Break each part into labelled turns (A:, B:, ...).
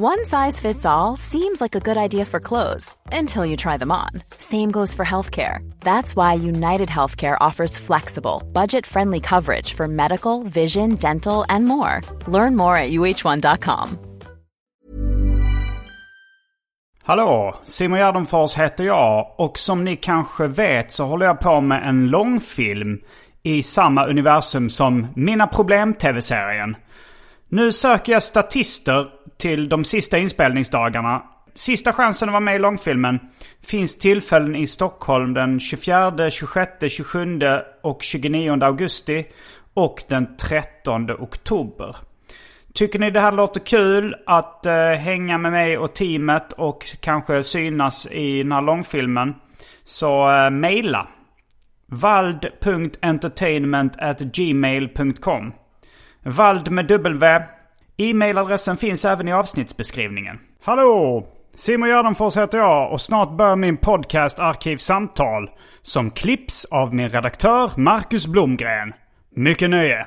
A: One size fits all seems like a good idea for clothes until you try them on. Same goes for healthcare. That's why United Healthcare offers flexible, budget friendly coverage for medical, vision, dental, and more. Learn more at uh1.com.
B: Hallå! Simon Gärdenfors heter jag och som ni kanske vet så håller jag på med en långfilm i samma universum som Mina Problem-tv-serien. Nu söker jag statister till de sista inspelningsdagarna. Sista chansen att vara med i långfilmen finns tillfällen i Stockholm den 24, 26, 27 och 29 augusti och den 13 oktober. Tycker ni det här låter kul att eh, hänga med mig och teamet och kanske synas i den här långfilmen så eh, mejla vald.entertainment@gmail.com Vald med W. E-mailadressen finns även i avsnittsbeskrivningen. Hallå! Simon Gärdenfors heter jag och snart börjar min podcast Arkivsamtal. Som klipps av min redaktör Marcus Blomgren. Mycket nöje!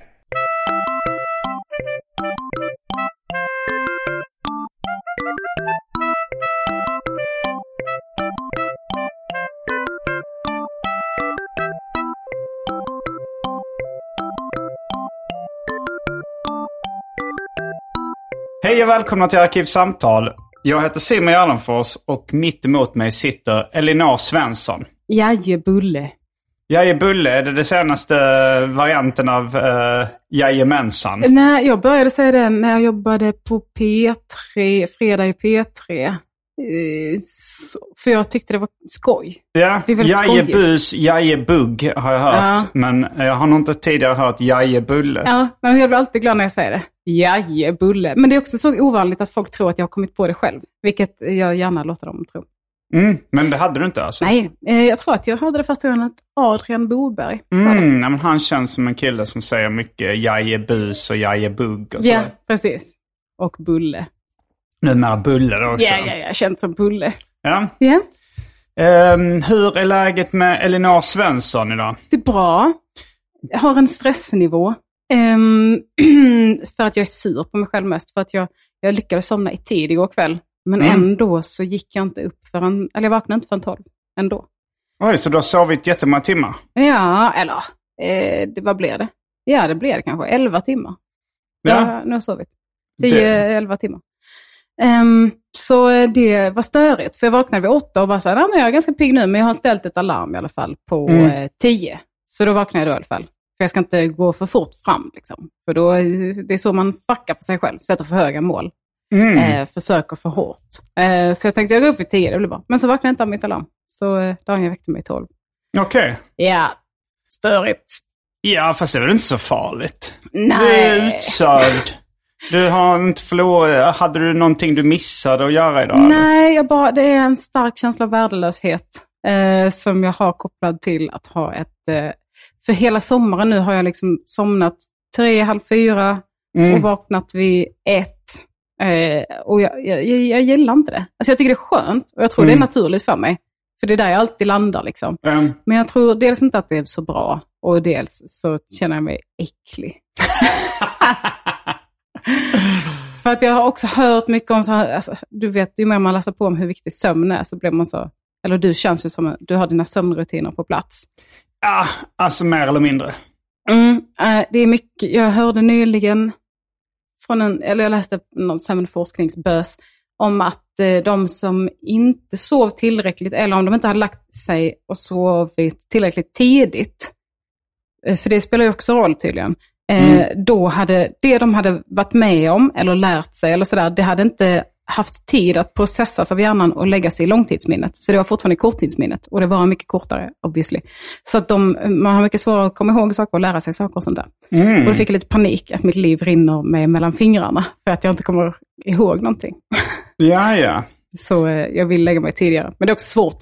B: Hej och välkomna till Arkivsamtal. Jag heter Simon Gärdenfors och mitt emot mig sitter Elinor Svensson.
C: Jajebulle.
B: Jajebulle, är det den senaste varianten av uh, Jajamensan?
C: Nej, jag började säga det när jag jobbade på P3, Fredag i P3. Eh, För jag tyckte det var skoj.
B: Ja, Jajebus, Jajebugg har jag hört.
C: Ja.
B: Men jag har nog inte tidigare hört Jajebulle.
C: Ja, men jag blir alltid glad när jag säger det. Jajebulle. Men det är också så ovanligt att folk tror att jag har kommit på det själv. Vilket jag gärna låter dem tro.
B: Mm, men det hade du inte alltså?
C: Nej, eh, jag tror att jag hörde det första gången att Adrian Boberg sa det.
B: Mm, nej, han känns som en kille som säger mycket jajebus och jajebugg och
C: Ja,
B: sådär.
C: precis. Och Bulle.
B: Numera Bulle då också.
C: Ja, ja, ja, känt som Bulle.
B: Ja.
C: Ja,
B: Ehm, hur är läget med Elinor Svensson idag?
C: det är bra. Jag har en stressnivå. Ehm, för att jag är sur på mig själv mest. För att jag, jag lyckades somna i tid igår kväll. Men
B: Mm.
C: ändå så gick jag inte upp förrän, eller jag vaknade inte förrän tolv. Ändå.
B: Oj, så du har sovit jättemånga timmar?
C: Ja, eller eh, det, vad blev det? Ja, det blev det kanske. Elva timmar.
B: Ja.
C: Jag har nog sovit.
B: Det-
C: 10-11 timmar. Ehm, så det var störigt, för jag vaknade vid åtta och bara så här, "Nej, men jag är ganska pigg nu, men jag har ställt ett alarm i alla fall på
B: Mm.
C: eh, tio. Så då vaknade jag då i alla fall. För jag ska inte gå för fort fram, liksom. För då, eh, det är så man fuckar på sig själv, sätter för höga mål.
B: Mm.
C: Eh, försöker för hårt. Eh, så jag tänkte jag går upp vid tio, det blir bra. Men så vaknade jag inte av mitt alarm. Så eh, Daniel väckte mig i tolv.
B: Okej.
C: Ja, störigt.
B: Ja, fast det är väl inte så farligt?
C: Nej.
B: Du är utsövd. Du har inte förlorat... Hade du någonting du missade att göra idag?
C: Nej, jag bara, det är en stark känsla av värdelöshet eh, som jag har kopplad till att ha ett... För hela sommaren nu har jag liksom somnat tre, halv fyra
B: Mm.
C: och vaknat vid ett. Eh, och jag, jag, jag, gillar inte det. Alltså jag tycker det är skönt och jag tror det är
B: Mm.
C: naturligt för mig. För det är där jag alltid landar liksom.
B: Ehm,
C: Men jag tror dels inte att det är så bra och dels så känner jag mig äcklig. För att jag har också hört mycket om så här, alltså, du vet, ju mer man läser på om hur viktig sömn är så blir man så, eller du känns ju som att du har dina sömnrutiner på plats.
B: Ja, alltså mer eller mindre.
C: Mm, eh, det är mycket, jag hörde nyligen från en, eller jag läste någon sömnforskningsbös om att eh, de som inte sov tillräckligt, eller om de inte hade lagt sig och sovit tillräckligt tidigt, eh, för det spelar ju också roll tydligen, eh, då hade det de hade varit med om eller lärt sig eller sådär, det hade inte haft tid att processas av hjärnan och läggas i långtidsminnet. Så det var fortfarande korttidsminnet. Och det var mycket kortare, obviously. Så att de, man har mycket svårare att komma ihåg saker och lära sig saker och sånt där. Och då fick jag lite panik att mitt liv rinner mig mellan fingrarna. För att jag inte kommer ihåg någonting.
B: Ja, ja.
C: Så eh, jag vill lägga mig tidigare. Men det är också svårt.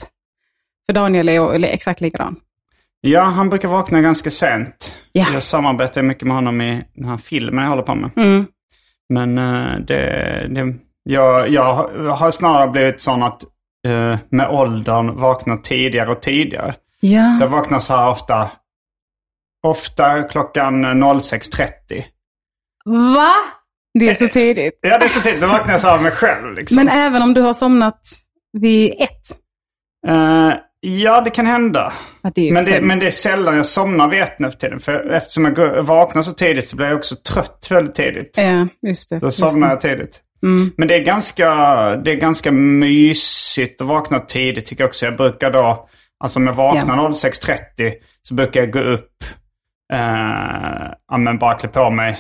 C: För Daniel är exakt likadan.
B: Ja, han brukar vakna ganska sent.
C: Ja.
B: Jag samarbetar mycket med honom i den här filmen jag håller på med.
C: Mm.
B: Men eh, det, det, jag, jag har snarare blivit sån att eh, med åldern vaknar tidigare och tidigare.
C: Ja.
B: Så jag vaknar så här ofta, ofta klockan 06.30.
C: Va? Det är så tidigt.
B: Ja, det är så tidigt. Då vaknar jag så här av mig själv liksom.
C: Men även om du har somnat vid ett?
B: Eh, ja, det kan hända.
C: Det
B: Men det, men det är sällan jag somnar vid ett nu för tiden. För eftersom jag vaknar så tidigt så blir jag också trött väldigt tidigt.
C: Ja, just det.
B: Då
C: just
B: somnar
C: det.
B: jag tidigt. Men det är, ganska, det är ganska mysigt att vakna tidigt tycker jag också. Jag brukar då, alltså om jag vaknar 06.30 så brukar jag gå upp, eh, men bara klä på mig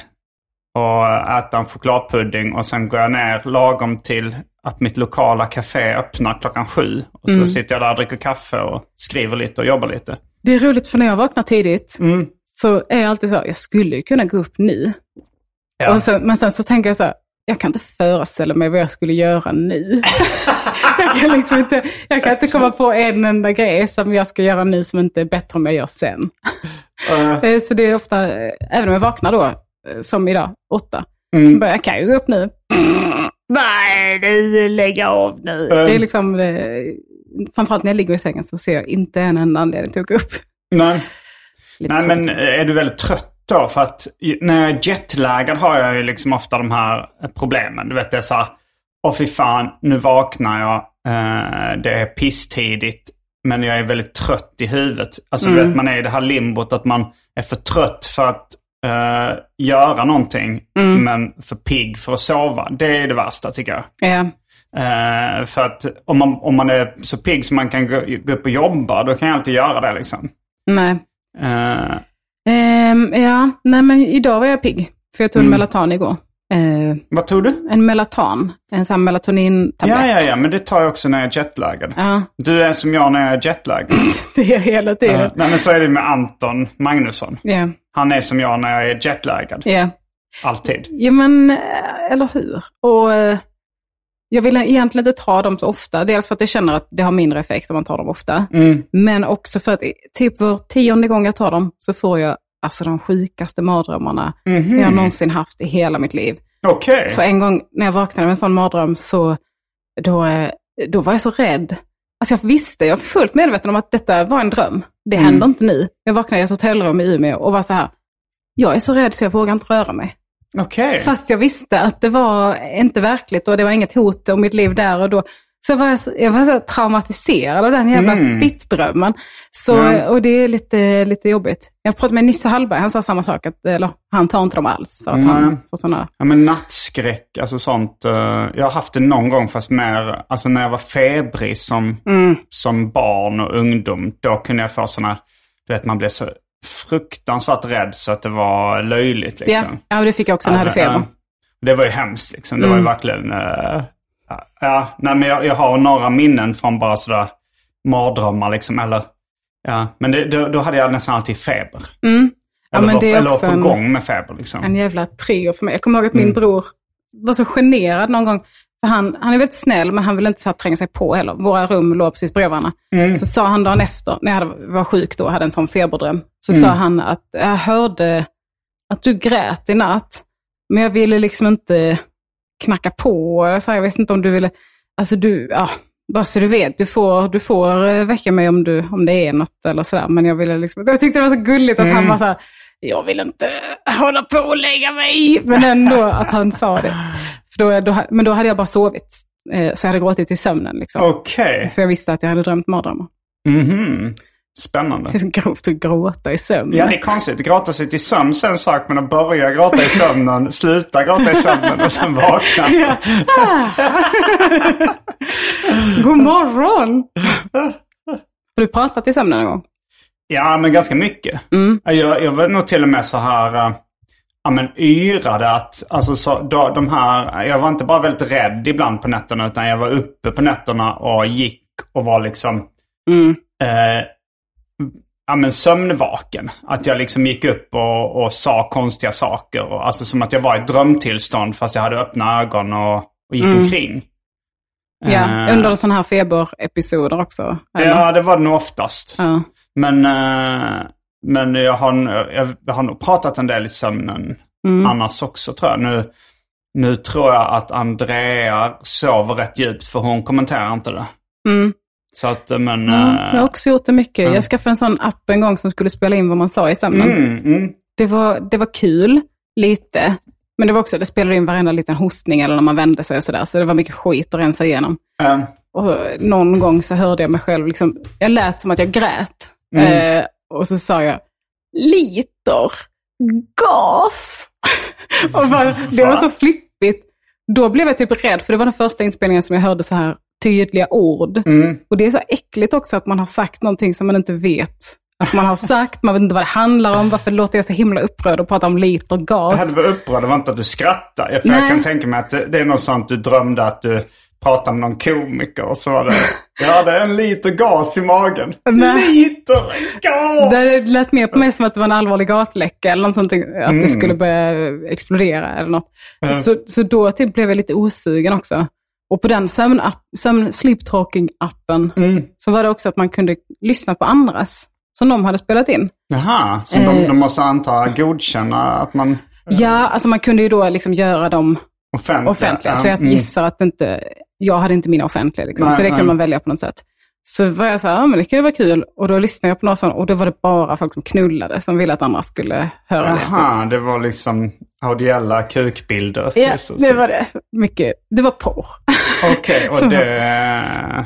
B: och äta en chokladpudding och sen går jag ner lagom till att mitt lokala café öppnar klockan sju. Och så sitter jag där och dricker kaffe och skriver lite och jobbar lite.
C: Det är roligt för när jag vaknar tidigt
B: Mm.
C: så är jag alltid så, jag skulle ju kunna gå upp nu.
B: Ja.
C: Sen, men sen så tänker jag så här, jag kan inte föreställa mig vad jag skulle göra nu. jag, kan liksom inte, jag kan inte komma på en enda grej som jag ska göra nu som inte är bättre om jag gör sen.
B: Eh,
C: Så det är ofta, eh, även om jag vaknar då, eh, som idag, åtta,
B: Mm.
C: jag kan ju gå upp nu. Nej, lägg av nu. Det är liksom, framförallt när jag ligger i sängen så ser jag inte en enda anledning till att gå upp.
B: nej.
C: Lite
B: Nej, men är du väldigt trött då? För att när jag är jetlaggad har jag ju liksom ofta de här problemen. Du vet, det är så här, åh fy fan, nu vaknar jag. Eh, det är pisstidigt. Men jag är väldigt trött i huvudet. Alltså du vet, man är i det här limbot att man är för trött för att eh, göra någonting. Men för pigg för att sova. Det är det värsta tycker jag.
C: Ja.
B: Eh, för att om man, om man är så pigg så man kan gå, gå upp och jobba, då kan jag alltid göra det liksom.
C: Nej.
B: Eh,
C: Ehm, ja, nej men idag var jag pigg. För jag tog
B: Mm.
C: en melatan igår. Eh,
B: vad tog du?
C: en melatan, en sån här melatonintablett.
B: Ja, ja, ja, men det tar jag också när jag är jetlaggad.
C: Ja,
B: Du är som jag när jag är jetlaggad.
C: det är jag hela tiden.
B: Eh, Nej, men så är det med Anton Magnusson.
C: Ja,
B: Han är som jag när jag är jetlaggad.
C: ja.
B: Alltid.
C: Ja, men eh, eller hur? Och eh, jag vill egentligen inte ta dem så ofta. Dels för att jag känner att det har mindre effekt om man tar dem ofta.
B: Mm.
C: Men också för att typ var tionde gång jag tar dem så får jag alltså de sjukaste mardrömmarna
B: Mhm.
C: jag någonsin haft i hela mitt liv.
B: Okej.
C: Så en gång när jag vaknade med en sån mardröm så då, eh, då var jag så rädd. Alltså jag visste, jag var fullt medveten om att detta var en dröm. Det
B: Mm.
C: händer inte nu. Jag vaknade i ett hotellrum i Umeå och var så här, jag är så rädd så jag vågar inte röra mig.
B: Okej.
C: Fast jag visste att det var inte verkligt och det var inget hot om mitt liv där och då. Så var jag, jag var så traumatiserad av den jävla
B: Mm.
C: fittdrömmen. Så,
B: Ja.
C: Och det är lite, lite jobbigt. Jag pratade med Nisse Hallberg, han sa samma sak. Att, eller, han tar inte dem alls för att
B: Nej.
C: han får sådana...
B: Ja, men nattskräck, alltså sånt. eh, jag har haft det någon gång fast mer, alltså när jag var febrig som,
C: Mm.
B: som barn och ungdom. Då kunde jag få sådana, du vet man blev så fruktansvärt rädd så att det var löjligt
C: Ja,
B: liksom.
C: ja, det fick jag också när jag hade feber.
B: Ja, Det var ju hemskt liksom. Det var ju
C: Mm.
B: verkligen... eh, ja, nej men jag, jag har några minnen från bara sådär mardrömmar liksom. Eller, ja, men det, då, då hade jag nästan alltid feber.
C: Mm. Ja,
B: Eller,
C: men
B: var,
C: det är
B: eller
C: också
B: var på gång med feber liksom.
C: En jävla trigger för mig. Jag kommer ihåg att
B: Mm.
C: min bror var så generad någon gång. För han, han är väldigt snäll, men han vill inte så här, tränga sig på heller. Våra rum låg precis bredvid varandra.
B: Mm.
C: Så sa han dagen efter, när jag hade, var sjuk då och hade en sån feberdröm. Så
B: Mm.
C: sa han att jag hörde att du grät i natt. Men jag ville liksom inte knacka på. Jag, sa, jag visste inte om du ville... Alltså du, ja, bara så du vet, du får, du får eh, väcka mig om, du, om det är något eller sådär. Men jag ville liksom, jag tyckte det var så gulligt att han
B: Mm.
C: var så här, jag vill inte hålla på och lägga mig. Men ändå att han sa det. För då, då, men då hade jag bara sovit. Eh, så jag hade gråtit i sömnen liksom.
B: Okej.
C: För jag visste att jag hade drömt mardrömmar.
B: Mhm. Spännande.
C: Det är så grovt att gråta i sömnen.
B: Ja, det är konstigt. Gråta sig till sömns en sak, men att börja gråta i sömnen, sluta gråta i sömnen och sen vakna.
C: Ja. God morgon! Har du pratat i sömnen någon gång?
B: Ja, men ganska mycket.
C: Mm.
B: Jag, jag var nog till och med så här... eh, ja, men yrade att, alltså så, då, de här, jag var inte bara väldigt rädd ibland på nätterna utan jag var uppe på nätterna och gick och var liksom
C: Mm.
B: eh, ja, men sömnvaken. Att jag liksom gick upp och, och sa konstiga saker. Och, alltså som att jag var i ett drömtillstånd fast jag hade öppna ögon och, och gick omkring.
C: Ja,
B: Eh,
C: under sådana här feberepisoder också. eller?
B: Ja, det var det nog oftast.
C: Ja.
B: Men, eh, men jag, har, jag, har nog pratat en del i sömnen
C: Mm.
B: annars också tror jag. Nu, nu tror jag att Andrea sover rätt djupt för hon kommenterar inte det.
C: Mm.
B: Så att, eh, men... Eh,
C: jag har också gjort det mycket.
B: ja.
C: Jag skaffade en sån app en gång som skulle spela in vad man sa i sömnen.
B: mm, mm,
C: Det, var, det var kul, lite. Men det var också, det spelade in varenda liten hostning eller när man vände sig och sådär. Så det var mycket skit att rensa igenom. Och någon gång så hörde jag mig själv, liksom, jag lät som att jag grät.
B: Mm.
C: Eh, och så sa jag, liter gas. och bara, det var så flippigt. Då blev jag typ rädd, för det var den första inspelningen som jag hörde så här tydliga ord.
B: mm.
C: Och det är så äckligt också att man har sagt någonting som man inte vet att man har sagt. Man vet inte vad det handlar om. Varför låter jag så himla upprörd och prata om liter
B: Jag
C: gas?
B: hade varit upprörd, det var inte att du skrattade. För jag kan tänka mig att det, det är något sånt du drömde att du pratade med någon komiker och så var det, jag hade en liter gas i magen.
C: Nej.
B: Liter gas!
C: Det lät mer på mig som att det var en allvarlig gatläcka eller något sånt. Att
B: Mm.
C: det skulle börja explodera eller något.
B: Ja.
C: Så, så då typ blev jag lite osugen också. Och på den sömnapp, sömn, sleep talking-appen
B: Mm.
C: så var det också att man kunde lyssna på andras som de hade spelat in.
B: Jaha, så de,
C: Eh.
B: de måste anta godkänna att man
C: Ja, alltså man kunde ju då liksom göra dem
B: offentliga.
C: offentliga. Så jag
B: mm.
C: gissar att inte, jag hade inte mina offentliga liksom.
B: Nej,
C: så det
B: nej.
C: kan man välja på något sätt. Så var jag så här, ja men det kan ju vara kul. Och då lyssnade jag på något sånt och då var det bara folk som knullade som ville att andra skulle höra det. typ.
B: Jaha, det var liksom audiella kukbilder.
C: Ja,
B: Just
C: det var det. Mycket. Det var porr.
B: Okej, och,
C: Så-
B: det,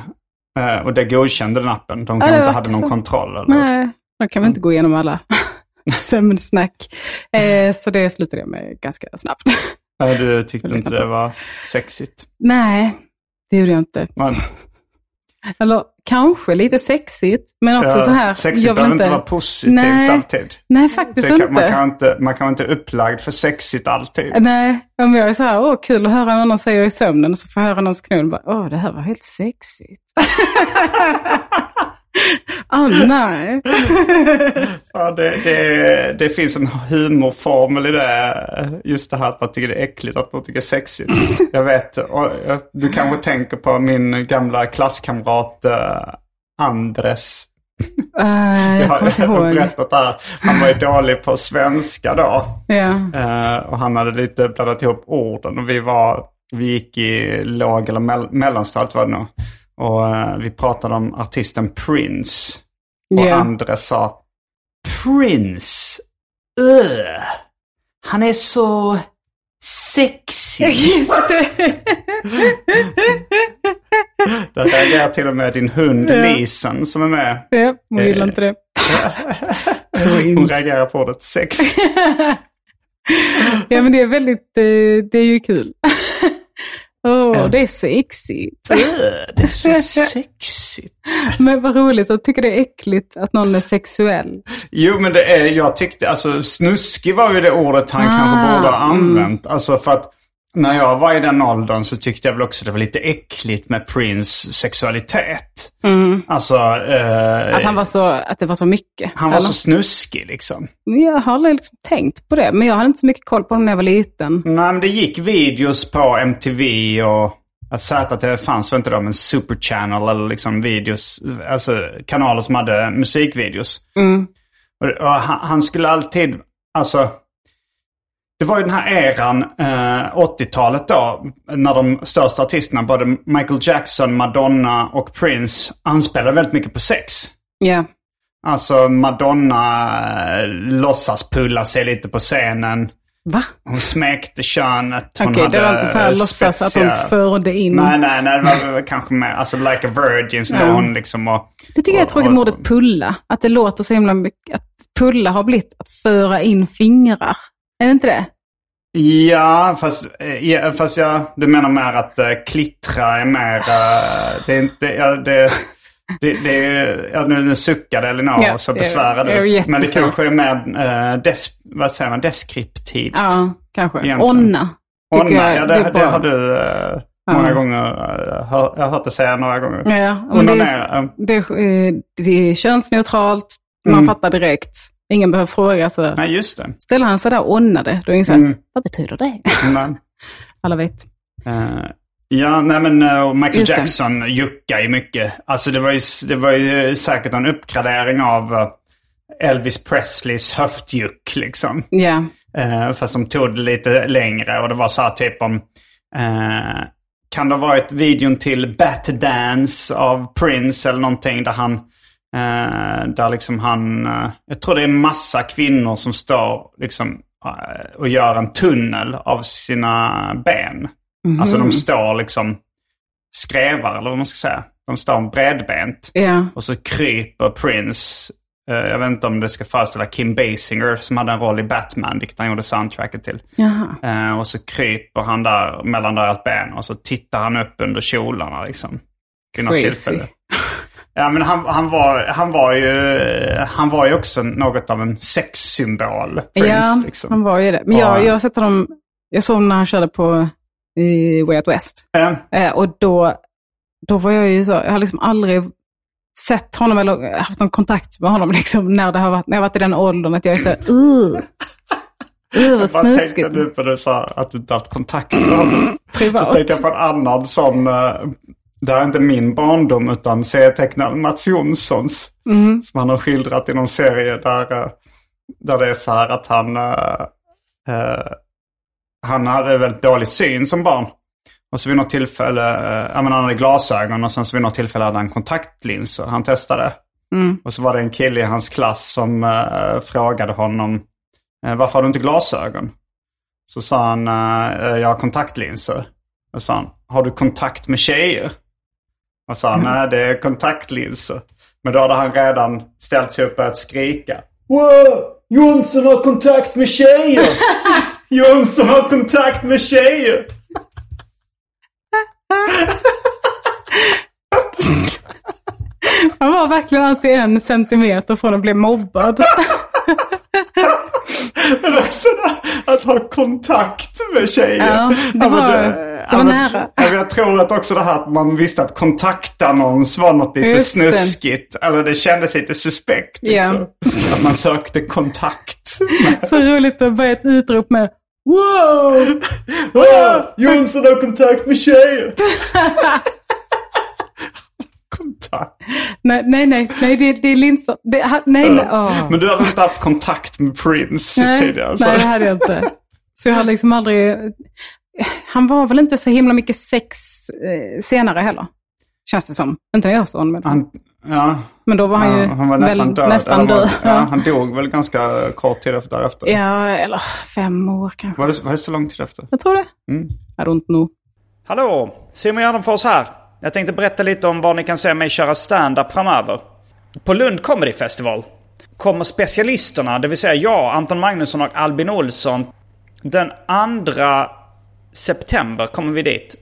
B: eh, och det godkände den appen? De
C: Ja,
B: kanske
C: det
B: inte hade någon
C: så.
B: kontroll? Eller?
C: Nej, då kan vi inte gå igenom alla sömnsnack. Eh, så det slutade jag med ganska snabbt.
B: Du tyckte inte det var sexigt?
C: Nej, det gjorde jag inte.
B: Men,
C: Eller kanske lite sexigt, men också
B: ja,
C: så här.
B: Sexigt
C: jag
B: behöver inte vara positivt
C: Nej.
B: alltid.
C: Nej, faktiskt
B: kan,
C: inte.
B: man, kan inte. man kan inte upplagd för sexigt alltid.
C: Nej, om jag är så här, åh kul att höra någon säger i sömnen och så får jag höra någons knull. Bara, åh, det här var helt sexigt. Ah, nej.
B: Ja, det, det, det finns en humorformel i det. Just det här att man tycker det är äckligt, att man tycker det är sexigt. Jag vet, jag- du kanske tänker på min gamla klasskamrat eh, Andres.
C: Uh, jag
B: har
C: kommer inte ihåg.
B: berättat det här. Han var ju dålig på svenska då.
C: Ja.
B: Eh, och han hade lite blandat ihop orden. Och vi, var, vi gick i låg eller mell, mellanstadiet var det nog. Och eh, vi pratade om artisten Prince. Och
C: Ja.
B: Andres sa Prince, öh, han är så sexig.
C: Just det.
B: Där reagerar till och med din hund
C: Ja.
B: Lisen som är med.
C: ja, hon gillar inte det.
B: Hon reagerar på ordet sex.
C: ja, men det är väldigt, eh, det är ju kul. Åh, det är sexigt.
B: Öh, det är så sexigt.
C: Men vad roligt, jag tycker det är äckligt att någon är sexuell.
B: Jo, men det är, jag tyckte, alltså snuskig var ju det ordet han
C: Ah,
B: kanske borde ha
C: mm.
B: använt. Alltså för att när jag var i den åldern så tyckte jag väl också det var lite äckligt med Prince sexualitet. Alltså, eh,
C: Mm. Att, han var så, att det var så mycket.
B: han var
C: eller?
B: så snuskig liksom.
C: Jag har aldrig liksom tänkt på det, men jag hade inte så mycket koll på honom när jag var liten.
B: Nej, men det gick videos på MTV och att ZTV fanns väl inte då, men Super Channel eller liksom videos, alltså kanaler som hade musikvideos. Och, och han, han skulle alltid, alltså, det var ju den här eran, eh, 80-talet då, när de största artisterna, både Michael Jackson, Madonna och Prince, anspelade väldigt mycket på sex.
C: Ja.
B: Alltså Madonna eh, låtsas pulla sig lite på scenen.
C: Va?
B: Hon smekte könet. Hon
C: Okej, det var inte så här låtsas att
B: spetsiga-
C: förde in.
B: Nej, nej, nej. Det var kanske mer, alltså like a virgin så
C: Ja.
B: hon liksom och...
C: Det tycker jag är
B: och-
C: tråkigt
B: och-
C: med ordet pulla. Att det låter så himla mycket. Att pulla har blivit att föra in fingrar. Är det inte det?
B: Ja, fast, eh, ja, fast jag, du menar mer att uh, klittra är mer... eh, det är inte... Ja, det, Det, det är, ja, nu, nu suckade Elinor
C: Ja,
B: så
C: det är-
B: besvärad
C: det är
B: ut. Men det kanske är mer eh, des, vad säger man, deskriptivt.
C: Ja, kanske.
B: Egentligen.
C: Onna.
B: Onna, ja,
C: det
B: det, det, har du eh, många gånger eh, hör, jag har hört dig säga några gånger.
C: Ja, men det,
B: Onanera,
C: är,
B: ja.
C: det, är, det är könsneutralt. Man
B: Mm.
C: fattar direkt. Ingen behöver fråga. Så.
B: Nej, just det.
C: Ställer han sig där och onnade, då är det så här,
B: Mm.
C: vad betyder det?
B: Men,
C: Alla vet.
B: eh, ja, nej men eh, Michael
C: Just det.
B: Jackson juckar ju mycket. Alltså det var ju, det var ju säkert en uppgradering av eh, Elvis Presleys höftjuck liksom.
C: Ja,
B: Eh, fast de tog det lite längre och det var så här typ om... Eh, kan det ha varit videon till Bat Dance av Prince eller någonting där han... Eh, där liksom han... Eh, jag tror det är massa kvinnor som står liksom eh, och gör en tunnel av sina ben. Alltså de står liksom skrävar eller vad man ska säga. De står bredbent.
C: ja,
B: Och så kryper Prince. jag vet inte om det ska föreställa Kim Basinger som hade en roll i Batman, vilket han gjorde soundtracket till.
C: jaha.
B: Och så kryper han där mellan deras ben och så tittar han upp under kjolarna liksom. Vid något
C: Crazy.
B: tillfälle. Ja men han, han, var, han, var ju, han var ju också något av en sexsymbol.
C: Ja,
B: liksom.
C: Han var ju det. Men
B: Och-
C: jag, jag har sett honom, jag såg honom när han körde på i Way Out West.
B: Eh,
C: och då, då var jag ju så, jag har liksom aldrig sett honom eller haft någon kontakt med honom liksom, när, det har varit, när jag varit i den åldern att jag är så, uh, uh vad
B: jag
C: snuskigt.
B: tänkte nu på det så här, att du inte haft kontakt med honom. Så
C: Privat.
B: tänkte jag på en annan sån, eh, det här är inte min barndom utan serietecknaren Mats Jonssons.
C: Mm.
B: Som han har skildrat i någon serie där, eh, där det är så här att han, eh, eh, han hade väldigt dålig syn som barn. Och så vid något tillfälle, eh, ja men han hade glasögon och sen så vid något tillfälle hade han kontaktlinser. Han testade.
C: Mm.
B: Och så var det en kille i hans klass som eh, frågade honom varför har du inte glasögon? Så sa han, jag har kontaktlinser. Och sa han, har du kontakt med tjejer? Och sa han, nej det är kontaktlinser. Men då hade han redan ställt sig upp och börjat skrika. Wow! Jonsson har kontakt med tjejer! Jonsson har kontakt med tjejer!
C: Han var verkligen alltid en centimeter från att bli mobbad.
B: Men också att ha kontakt med tjejer.
C: Ja, det var- det var nära.
B: Jag tror att också det här att man visste att kontaktannons var något lite
C: Just
B: snuskigt. Eller det kändes lite suspekt. Liksom. Att man sökte kontakt.
C: Så roligt att börja ett utrop med
B: wow! wow! Jonsson har kontakt med tjejer. kontakt.
C: nej, nej, nej, nej det, det är linser. Det, ha- nej, nej, åh.
B: Men du har inte haft kontakt med Prince
C: nej,
B: tidigare? så-
C: nej, det hade jag inte. Så jag har liksom aldrig... Han var väl inte så himla mycket sex eh, senare heller. Känns det som. Inte när jag såg honom.
B: Han, ja,
C: Men då var han ju
B: Ja, han var nästan
C: väl,
B: död.
C: nästan död.
B: Ja, han dog väl ganska kort tid efter- därefter.
C: ja, eller fem år kanske.
B: Var, det, var det så lång tid efter?
C: Jag tror det.
B: Mm.
C: I don't know.
D: Hallå! Simon Gärdenfors här. Jag tänkte berätta lite om var ni kan se mig köra stand-up framöver. På Lund Comedy Festival kommer specialisterna, det vill säga jag, Anton Magnusson och Albin Olsson. Den 2 september kommer vi dit.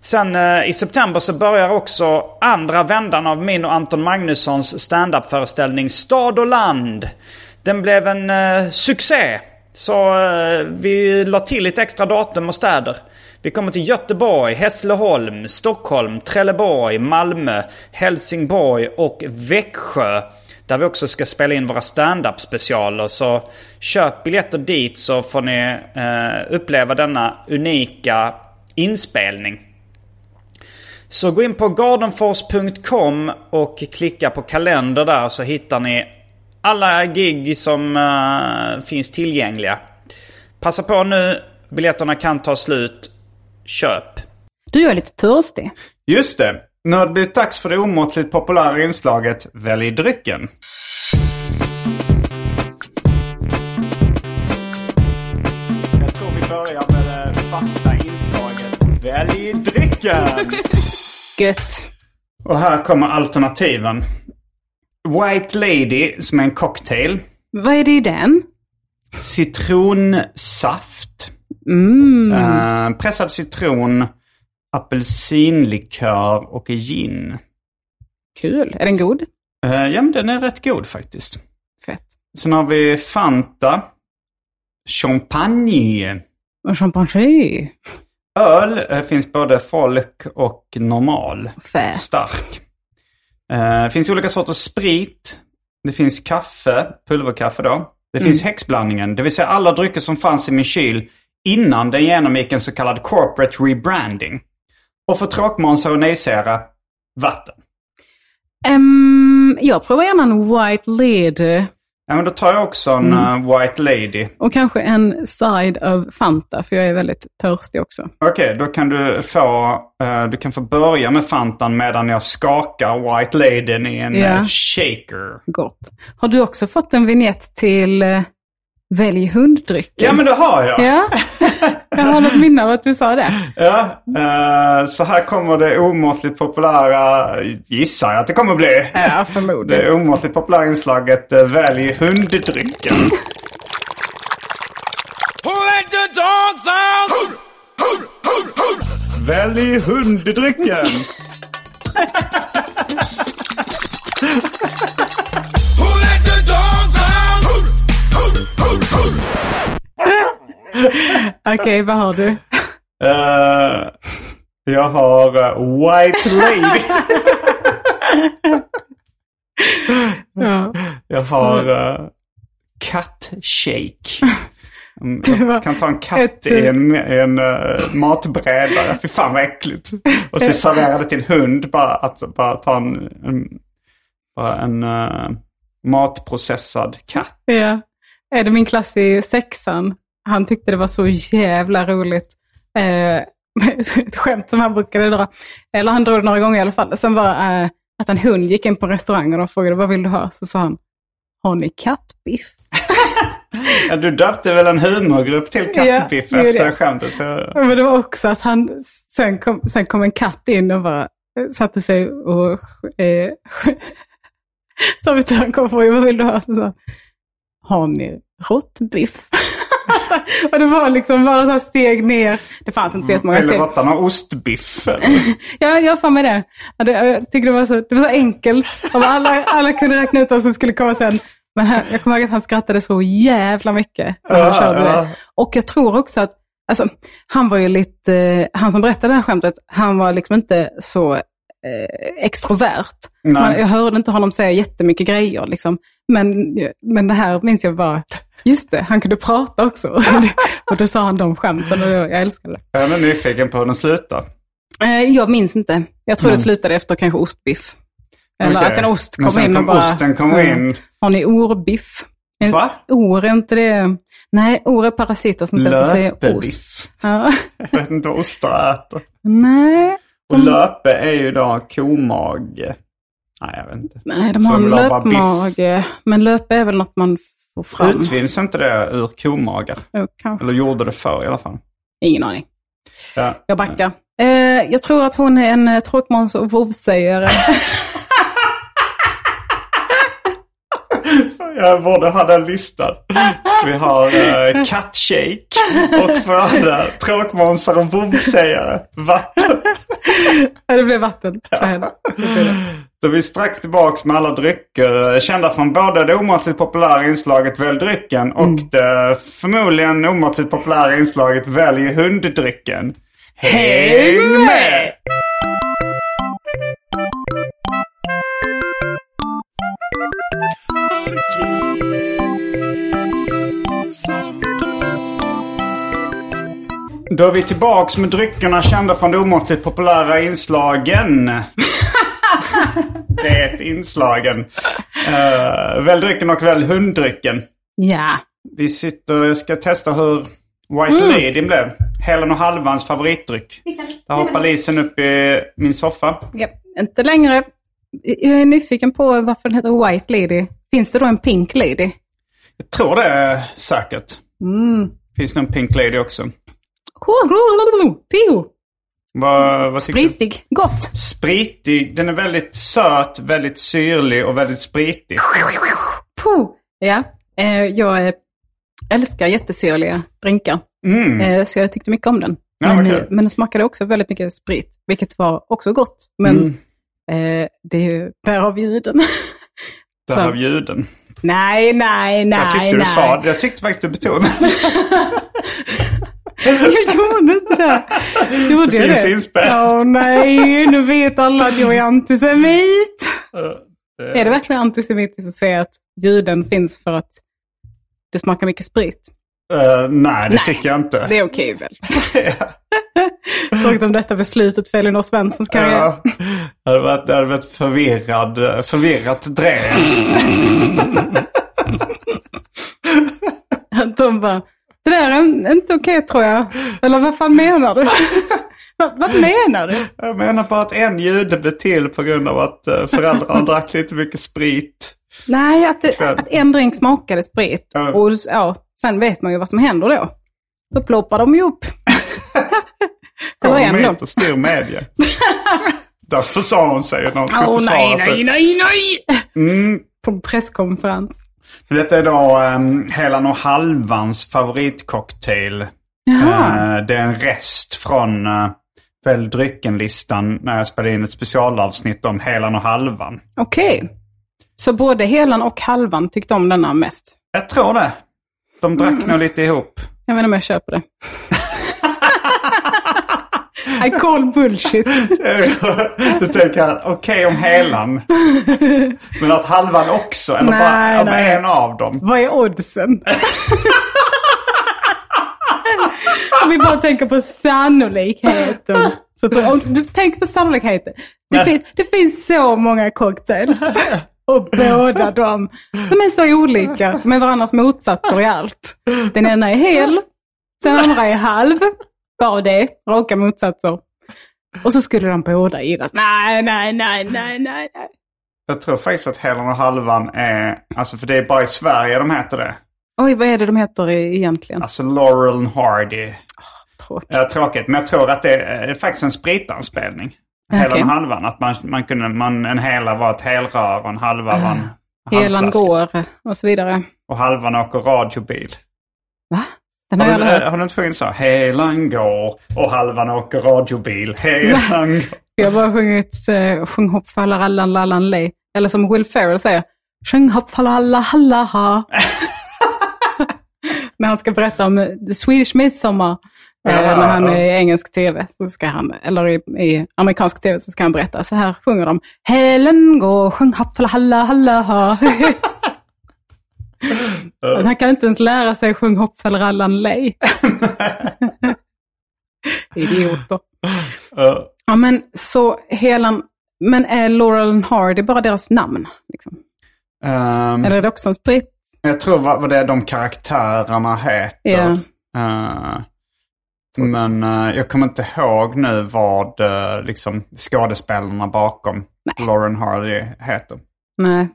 D: Sen eh, i september så börjar också andra vändan av min och Anton Magnussons standup-föreställning Stad och land. Den blev en eh, succé. Så eh, vi la till lite extra datum och städer. Vi kommer till Göteborg, Hässleholm, Stockholm, Trelleborg, Malmö, Helsingborg och Växjö. Där vi också ska spela in våra stand-up specialer. Så köp biljetter dit så får ni eh, uppleva denna unika inspelning. Så gå in på gardenfors.com och klicka på kalender där så hittar ni alla gig som eh, finns tillgängliga. Passa på nu, biljetterna kan ta slut. Köp!
C: Du är lite törstig.
B: Just det. Nu har det blivit dags för det omåttligt populära inslaget Välj drycken. Jag tror vi börjar med det fasta inslaget Välj drycken.
C: Gött.
B: Och här kommer alternativen. White Lady som är en cocktail.
C: Vad är det i den?
B: Citronsaft.
C: Mm.
B: Eh, pressad citron, apelsinlikör och gin.
C: Kul. Är den god?
B: Eh, ja, men den är rätt god faktiskt.
C: Fett.
B: Sen har vi Fanta. Champagne.
C: Och champagne.
B: Öl eh, finns både folk och normal.
C: Fett.
B: Stark. Eh, finns olika sorters sprit. Det finns kaffe, pulverkaffe då. Det finns häxblandningen, det vill säga alla drycker som fanns i min kyl innan den genomgick en så kallad corporate rebranding. Och för tråkmånsar och nejsägare, vatten.
C: Ehm, jag provar gärna en White Lady.
B: Ja, men då tar jag också en eh, White Lady.
C: Och kanske en side of Fanta, för jag är väldigt törstig också.
B: Okej, då kan du få, eh, du kan få börja med Fantan medan jag skakar White Ladyn i en eh, shaker.
C: Gott. Har du också fått en vignett till eh, Välj hunddrycken?
B: Ja, men det har jag.
C: Ja, jag har något minne av att du sa det.
B: Ja, eh, så här kommer det omåttligt populära, gissar jag att det kommer bli.
C: Ja,
B: Det
C: förmodligen.
B: omåttligt populära inslaget eh, Välj hunddrycken.
E: Who let the dogs out?
B: Välj hunddrycken!
C: Okej, vad har du?
B: Eh, jag har eh, White Lady.
C: Ja.
B: Jag har uh, Cat Shake. Mm, Jag kan ta en katt i en, en uh, matbrädare. Fy fan vad äckligt. Och så servera det till en hund. Bara, alltså, bara ta en, en, bara en eh, matprocessad katt.
C: Ja. Är det min klass i sexan? Han tyckte det var så jävla roligt. Eh, ett skämt som han brukade dra. Eller han drog det några gånger i alla fall. Sen var eh, att en hund gick in på en restaurang och de frågade vad vill du ha? Så sa han, har ni kattbiff?
B: Ja, du döpte väl en humorgrupp till Kattbiff
C: Ja,
B: efter
C: det.
B: skämtet. Så...
C: Men det var också att han, sen kom, sen kom en katt in och bara eh, satte sig och... Eh, servitören kom och frågade vad vill du ha? Så sa han, har ni råttbiff? och det var liksom bara så steg ner. Det fanns inte så jättemånga
B: Eller
C: steg.
B: råttan har ostbiff. eller?
C: Ja, jag har för mig det. Ja, det. Jag tycker det var så, det var så enkelt. Om alla, alla kunde räkna ut vad som skulle komma sen. Men han, jag kommer ihåg att han skrattade så jävla mycket när han
B: Ja,
C: körde
B: ja.
C: det. Och jag tror också att, alltså, han var ju lite, eh, han som berättade det här skämtet, han var liksom inte så eh, extrovert. Man, jag hörde inte honom säga jättemycket grejer liksom. Men, men det här minns jag bara, just det, han kunde prata också. och då sa han de skämten och jag, jag älskade det.
B: Jag är nyfiken på hur den slutar.
C: Eh, jag minns inte. Jag tror det slutade efter kanske ostbiff. Eller
B: Okej.
C: att en ost kom in och
B: kom
C: bara...
B: osten
C: Mm.
B: in.
C: Har ni orbiff? En,
B: Va?
C: Or, är inte det... Nej, or är parasiter som sätter sig i ost. Ja.
B: Jag vet inte vad ostar äter.
C: Nej,
B: Och löpe är ju då komage. Nej, jag vet inte.
C: nej, de har en löpmage. Men löp är väl något man får fram.
B: Utvinns inte det ur komagar?
C: Jo, kanske.
B: Eller gjorde det förr i alla fall.
C: Ingen aning.
B: Ja.
C: Jag backar. Eh, jag tror att hon är en eh, tråkmåns och vovsägare.
B: Jag borde ha den listad. Vi har uh, kattshake och för alla tråkmånsar och vovsägare, vatten.
C: ja, det blev vatten för henne.
B: Då är vi strax tillbaks med alla drycker eh, kända från både det omåttligt populära inslaget Välj drycken och det förmodligen omåttligt populära inslaget Välj hunddrycken. Häng med! Då är vi tillbaks med dryckerna kända från de omåttligt populära inslagen. det inslagen. Uh, välj drycken och välj hunddrycken.
C: Ja.
B: Vi sitter och ska testa hur White Lady blev. Helen och halvans favoritdryck. Där hoppar Lisen upp i min soffa.
C: Ja, inte längre. Jag är nyfiken på varför den heter White Lady. Finns det då en Pink Lady?
B: Jag tror det är säkert.
C: Mm.
B: Finns nog en Pink Lady också.
C: Pio.
B: Vad, vad?
C: Spritig. Gott.
B: Spritig. Den är väldigt söt, väldigt syrlig och väldigt spritig.
C: Puh. Ja, eh, jag eh, älskar jättesyrliga drinkar.
B: Mm.
C: Eh, så jag tyckte mycket om den.
B: Ja,
C: men,
B: kul.
C: men den smakade också väldigt mycket sprit, vilket var också gott. Men
B: Mm.
C: Eh, det är därav ljuden.
B: Därav
C: Så-
B: ljuden.
C: Nej, nej, nej.
B: Jag tyckte du
C: nej.
B: sa Jag tyckte faktiskt du betonade.
C: Jag gjorde inte det. Gjorde
B: Det
C: jag
B: finns
C: det?
B: inspelat.
C: Nej, nu vet alla att jag är antisemit. Är det verkligen antisemitiskt att säga att juden finns för att det smakar mycket sprit?
B: Eh, nej, det
C: Nej.
B: tycker jag inte.
C: Det är okej väl? Tråkigt om detta beslutet för Elinor Svenssons karriär.
B: Ja, det hade varit, det hade varit förvirrad, förvirrat.
C: Att de bara, det där är inte okej tror jag. Eller vad fan menar du? vad, vad menar du?
B: Jag menar bara att en jude blev till på grund av att eh, föräldrarna drack lite mycket sprit.
C: Nej, att, det, att en drink smakade sprit.
B: Ja.
C: Och ja, sen vet man ju vad som händer då. Då ploppar de ju upp. Då.
B: hit och styr media. Därför sa hon sig när hon skulle
C: Åh
B: försvara
C: nej,
B: sig.
C: nej, nej, nej!
B: Mm.
C: På presskonferens.
B: Detta är då um, Helan och Halvans favoritcocktail. Eh, det är en rest från uh, Välj drycken-listan när jag spelade in ett specialavsnitt om Helan och Halvan.
C: Okej. Så både helan och halvan tyckte om denna mest?
B: Jag tror det. De drack
C: Mm.
B: nog lite ihop.
C: Jag vet inte om jag köper det. I call bullshit.
B: du tänker att okej om Helan. Men att Halvan också, eller
C: Nej,
B: bara om
C: nej.
B: en av dem.
C: Vad är oddsen? Om vi bara tänker på sannolikheten. Så att, om du tänker på sannolikheten. Det, finns, det finns så många cocktails. Och båda de som är så olika med varandras motsatser i allt. Den ena är hel, den andra är halv. Bara det, raka motsatser. Och så skulle de båda gillas. Nej, nej, nej, nej, nej.
B: Jag tror faktiskt att Helan och Halvan är, alltså för det är bara i Sverige de heter det.
C: Oj, vad är det de heter egentligen?
B: Alltså Laurel and Hardy.
C: Tråkigt.
B: Ja, tråkigt, men jag tror att det är faktiskt en spritanspelning. Helan
C: okej.
B: och halvan. Att man, man kunde, man, en hela var ett helrör och en halva var en
C: Helan
B: halvflaska.
C: går och så vidare.
B: Och halvan åker radiobil.
C: Va? Den har
B: Har du, eh, har du inte sjungit så? Helan går och halvan åker radiobil. Helan går.
C: Jag har bara sjungit uh, Sjung hopp fallarallan lallan lej. Eller som Will Ferrell säger. Sjung hopp fallaralla halla ha. när han ska berätta om eh, Swedish Midsommar. eh,
B: Ja,
C: när han är i engelsk tv, så ska han, eller i, i amerikansk tv, så ska han berätta. Så här sjunger de. Helen går, sjung hopp fallaralla halla ha. han kan inte ens lära sig sjung hopp fallarallan lej. Idioter. Ja, men så Helan, men är Laurel and Hardy bara deras namn? Liksom?
B: ehm,
C: Eller är det också en sprit?
B: jag tror vad, vad det är de karaktärerna heter.
C: Ja.
B: Eh, men eh, jag kommer inte ihåg nu vad uh, liksom, skådespelarna bakom Lauren Hardy heter.
C: Nej.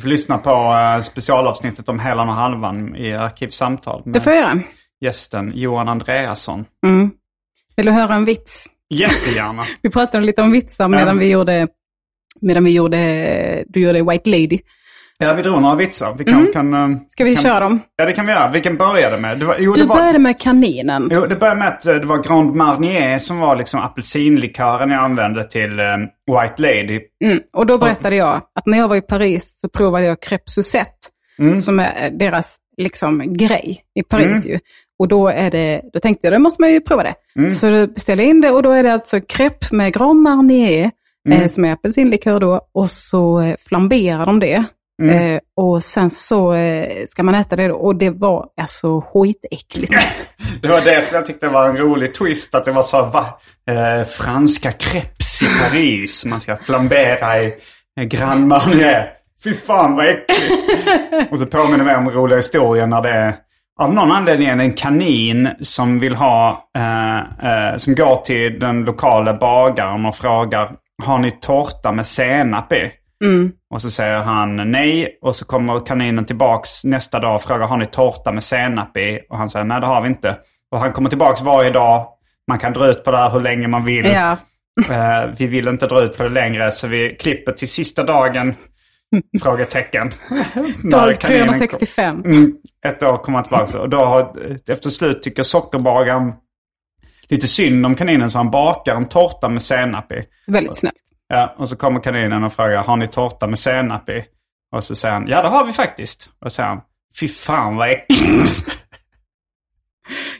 B: Vi får lyssna på uh, specialavsnittet om Helan och Halvan i Arkivsamtal
C: Det
B: med
C: får jag göra.
B: gästen Johan Andreasson.
C: Mm. Vill du höra en vits?
B: Jättegärna.
C: Vi pratade lite om vitsar medan
B: Ja.
C: vi gjorde, medan vi gjorde, du gjorde White Lady.
B: Ja, vi drog några vitsar. Vi kan, kan, eh,
C: Mm. Ska vi
B: kan,
C: köra dem?
B: Ja, det kan vi göra. Vilken började med? Det var, jo,
C: Du
B: det var,
C: började med kaninen.
B: Jo, det började med att eh, det var Grand Marnier som var liksom apelsinlikören jag använde till eh, White Lady.
C: Mm. Och då berättade jag att när jag var i Paris så provade jag crêpe Suzette.
B: Mm.
C: Som är deras liksom, grej i Paris ju. Och då, är det, då tänkte jag, då måste man ju prova det.
B: Mm.
C: Så då beställde jag in det och då är det alltså crêpe med Grand Marnier,
B: Mm.
C: eh, som är apelsinlikör då. Och så eh, flamberar de det.
B: Mm.
C: Eh, och sen så eh, ska man äta det då. Och det var alltså skitäckligt.
B: Det var det som jag tyckte var en rolig twist. Att det var så va, eh, franska crepes i Paris. Man ska flambera i eh, Grand Marnier. Fy fan vad äckligt. Och så påminner vi om roliga historier när det är av någon anledning är det en kanin som vill ha, eh, eh, som går till den lokala bagaren och frågar Har ni tårta med senap i? Och så säger han nej. Och så kommer kaninen tillbaks nästa dag och frågar har ni tårta med senap i? Och han säger nej det har vi inte. Och han kommer tillbaks varje dag. Man kan dra ut på det här hur länge man vill.
C: ja.
B: Eh, vi vill inte dra ut på det längre så vi klipper till sista dagen. Frågetecken.
C: Dag
B: kaninen kom-
C: 365.
B: Mm, ett år kommer han tillbaka. Och då har, efter slut tycker sockerbagaren lite synd om kaninen så han bakar en tårta med senap i.
C: Väldigt snällt.
B: Ja, och så kommer kaninen och frågar har ni tårta med senap i? Och så säger han ja det har vi faktiskt. Och så säger han fy fan vad äckligt.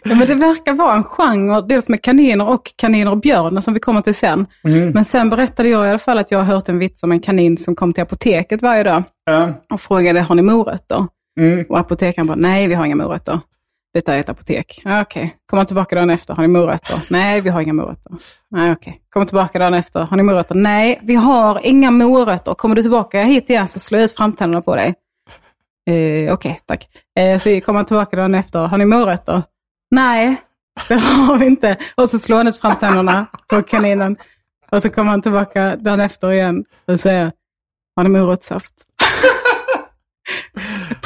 C: Ja, men det verkar vara en genre, dels med kaniner och kaniner och björnen som vi kommer till sen. Men sen berättade jag i alla fall att jag har hört en vits om en kanin som kom till apoteket varje dag
B: Ja,
C: och frågade har ni morötter?
B: mm.
C: Och apotekaren bara nej vi har inga morötter. Detta är ett apotek. Ja, Okej, kommer tillbaka dagen efter. Har ni morötter? Nej, vi har inga morötter. Nej, okej. Kommer tillbaka dagen efter. Har ni morötter? Nej, vi har inga morötter. Kommer du tillbaka hit igen så slår jag ut framtänderna på dig. Eh, okej, tack. Eh, så kommer han tillbaka dagen efter. Har ni morötter? Nej, det har vi inte. Och så slår han ut framtänderna på kaninen. Och så kommer han tillbaka dagen efter igen och säger, har ni morotssaft?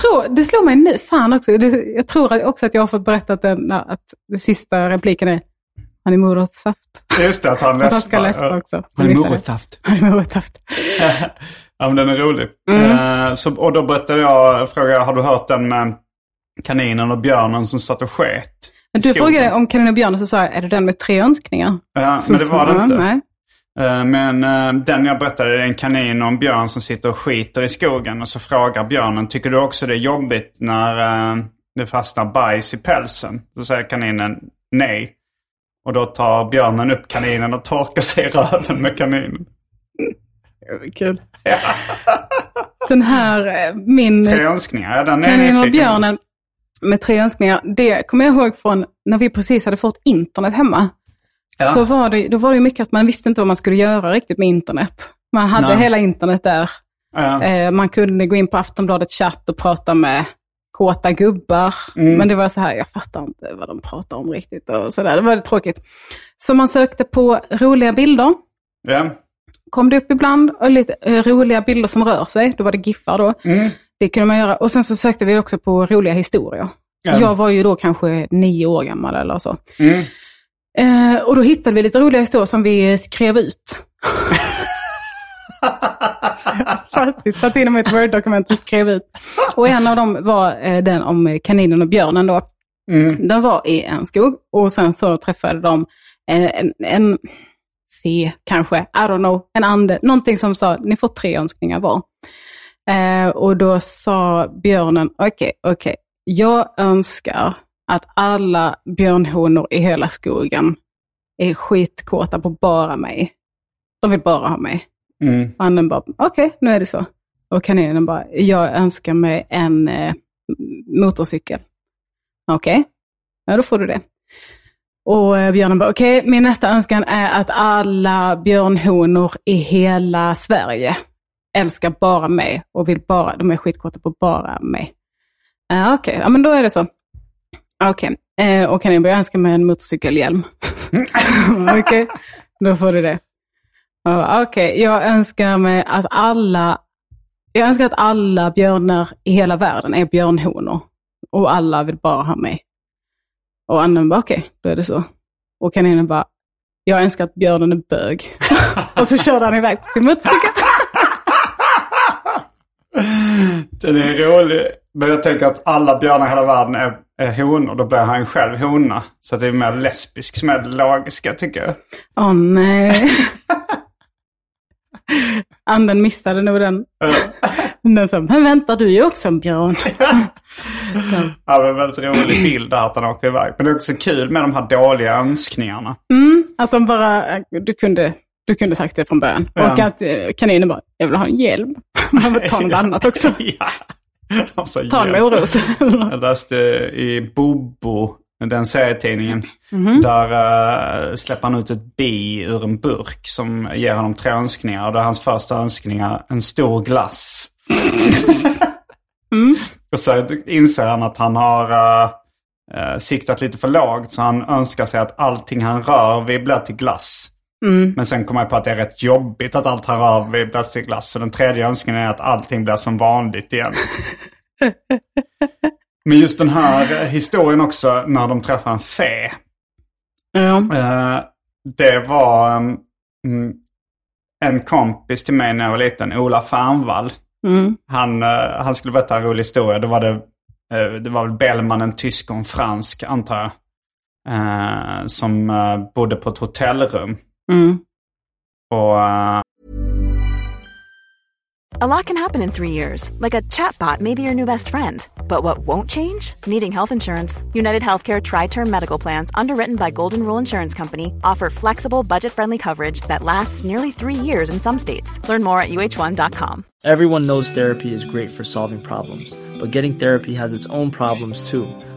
C: Tror, det slår mig nu, fan också. Det, jag tror också att jag har fått berättat den, att den sista repliken är, har ni morotssaft?
B: Just det, att han
C: Att han ska
B: läspar.
C: läspa också.
B: Ni
C: Missade.
B: morotsaft?
C: Har ni morotssaft?
B: Ja, men den är rolig.
C: Mm.
B: Eh, så, och då berättade jag, frågade jag, har du hört den med kaninen och björnen som satt och sket?
C: Men du
B: skogen?
C: frågade om Kanin och Björn och så sa jag, är det den med tre önskningar?
B: Ja,
C: Så
B: men det var det
C: han,
B: inte.
C: Nej.
B: Eh, Men eh, den jag berättade är en kanin och en björn som sitter och skiter i skogen. Och så frågar björnen, tycker du också det är jobbigt när eh, det fastnar bajs i pälsen? Så säger kaninen nej. Och då tar björnen upp kaninen och torkar sig i röven med kaninen.
C: Kul. Den här, min
B: Tre önskningar, ja, den
C: Kaninen och björnen med tre önskningar, det kommer jag ihåg från när vi precis hade fått internet hemma.
B: Ja.
C: Så var det, då var det mycket att man visste inte vad man skulle göra riktigt med internet. Man hade
B: Nej.
C: hela internet där.
B: Ja.
C: Eh, man kunde gå in på Aftonbladet chatt och prata med kåta gubbar.
B: Mm.
C: Men det var så här, jag fattar inte vad de pratar om riktigt. Och så där. Det var tråkigt. Så man sökte på roliga bilder.
B: Ja.
C: Kom det upp ibland och lite eh, roliga bilder som rör sig. Då var det giffar då.
B: Mm.
C: Det kunde man göra. Och sen så sökte vi också på roliga historier.
B: Ja.
C: Jag var ju då kanske nio år gammal eller så.
B: Mm.
C: Eh, och då hittade vi lite roliga historier som vi skrev ut. Fattigt, satt in dem i ett Word-dokument och skrev ut. Och en av dem var eh, den om kaninen och björnen då.
B: Mm.
C: De var i en skog och sen så träffade de en, en, en fe kanske, I don't know, en ande, någonting som sa ni får tre önskningar var. Eh, och då sa björnen, okej, okej, jag önskar att alla björnhonor i hela skogen är skitkåta på bara mig. De vill bara ha mig.
B: Mm.
C: Och anden bara, okej, nu är det så. Och kaninen bara, jag önskar mig en eh, motorcykel. Okej, ja då får du det. Och eh, björnen bara, okej, min nästa önskan är att alla björnhonor i hela Sverige älskar bara mig och vill bara, de är skitkåta på bara mig. Uh, okej, ja men då är det så. Okej, eh, och bara, jag önskar mig en motorcykelhjälm. okej, då får du det. Okej, jag önskar mig att alla, jag önskar att alla björnar i hela världen är björnhonor. Och alla vill bara ha mig. Och anden bara, okej, då är det så. Och kaninen bara, jag önskar att björnen är bög. och så körde han iväg på sin motorcykel.
B: Den är rolig. Men jag tänker att alla björnar i hela världen är, är honor. Då blir han själv hona. Så det är mer lesbisk som är det logiska tycker jag.
C: Åh nej. Anden missade nog den. Den sa, men vänta du är ju också en björn.
B: Ja, men väldigt rolig bild där att han åker iväg. Men det är också kul med de här dåliga önskningarna.
C: Mm, att de bara, du kunde, du kunde sagt det från början.
B: Ja.
C: Och att eh, kaninen bara, jag vill ha en hjälm. Man vill ta något annat också.
B: ja.
C: Ta en morot.
B: Jag läste i Bobo, den serietidningen.
C: Mhm.
B: Där uh, släpper han ut ett bi ur en burk som ger honom tre önskningar. Och det är hans första önskningar, en stor glass.
C: Mm.
B: Och så inser han att han har uh, uh, siktat lite för lågt. Så han önskar sig att allting han rör vid blir till glass.
C: Mm.
B: Men sen kommer jag på att det är rätt jobbigt att allt han rör vid blir till glass. Så den tredje önskningen är att allting blir som vanligt igen. Men just den här historien också när de träffar en fe. Eh, det var mm, en kompis till mig när jag var liten, Ola Fernvall.
C: Mm.
B: Han, eh, han skulle berätta en rolig historia. Då var det, eh, det var väl Bellman, en tysk och en fransk antar jag. som bodde på ett hotellrum.
C: Mm.
B: Och eh,
A: A lot can happen in three years, like a chatbot may be your new best friend. But what won't change? Needing health insurance. United Healthcare Tri Term Medical Plans, underwritten by Golden Rule Insurance Company, offer flexible, budget friendly coverage that lasts nearly three years in some states. Learn more at uh1.com.
F: Everyone knows therapy is great for solving problems, but getting therapy has its own problems too,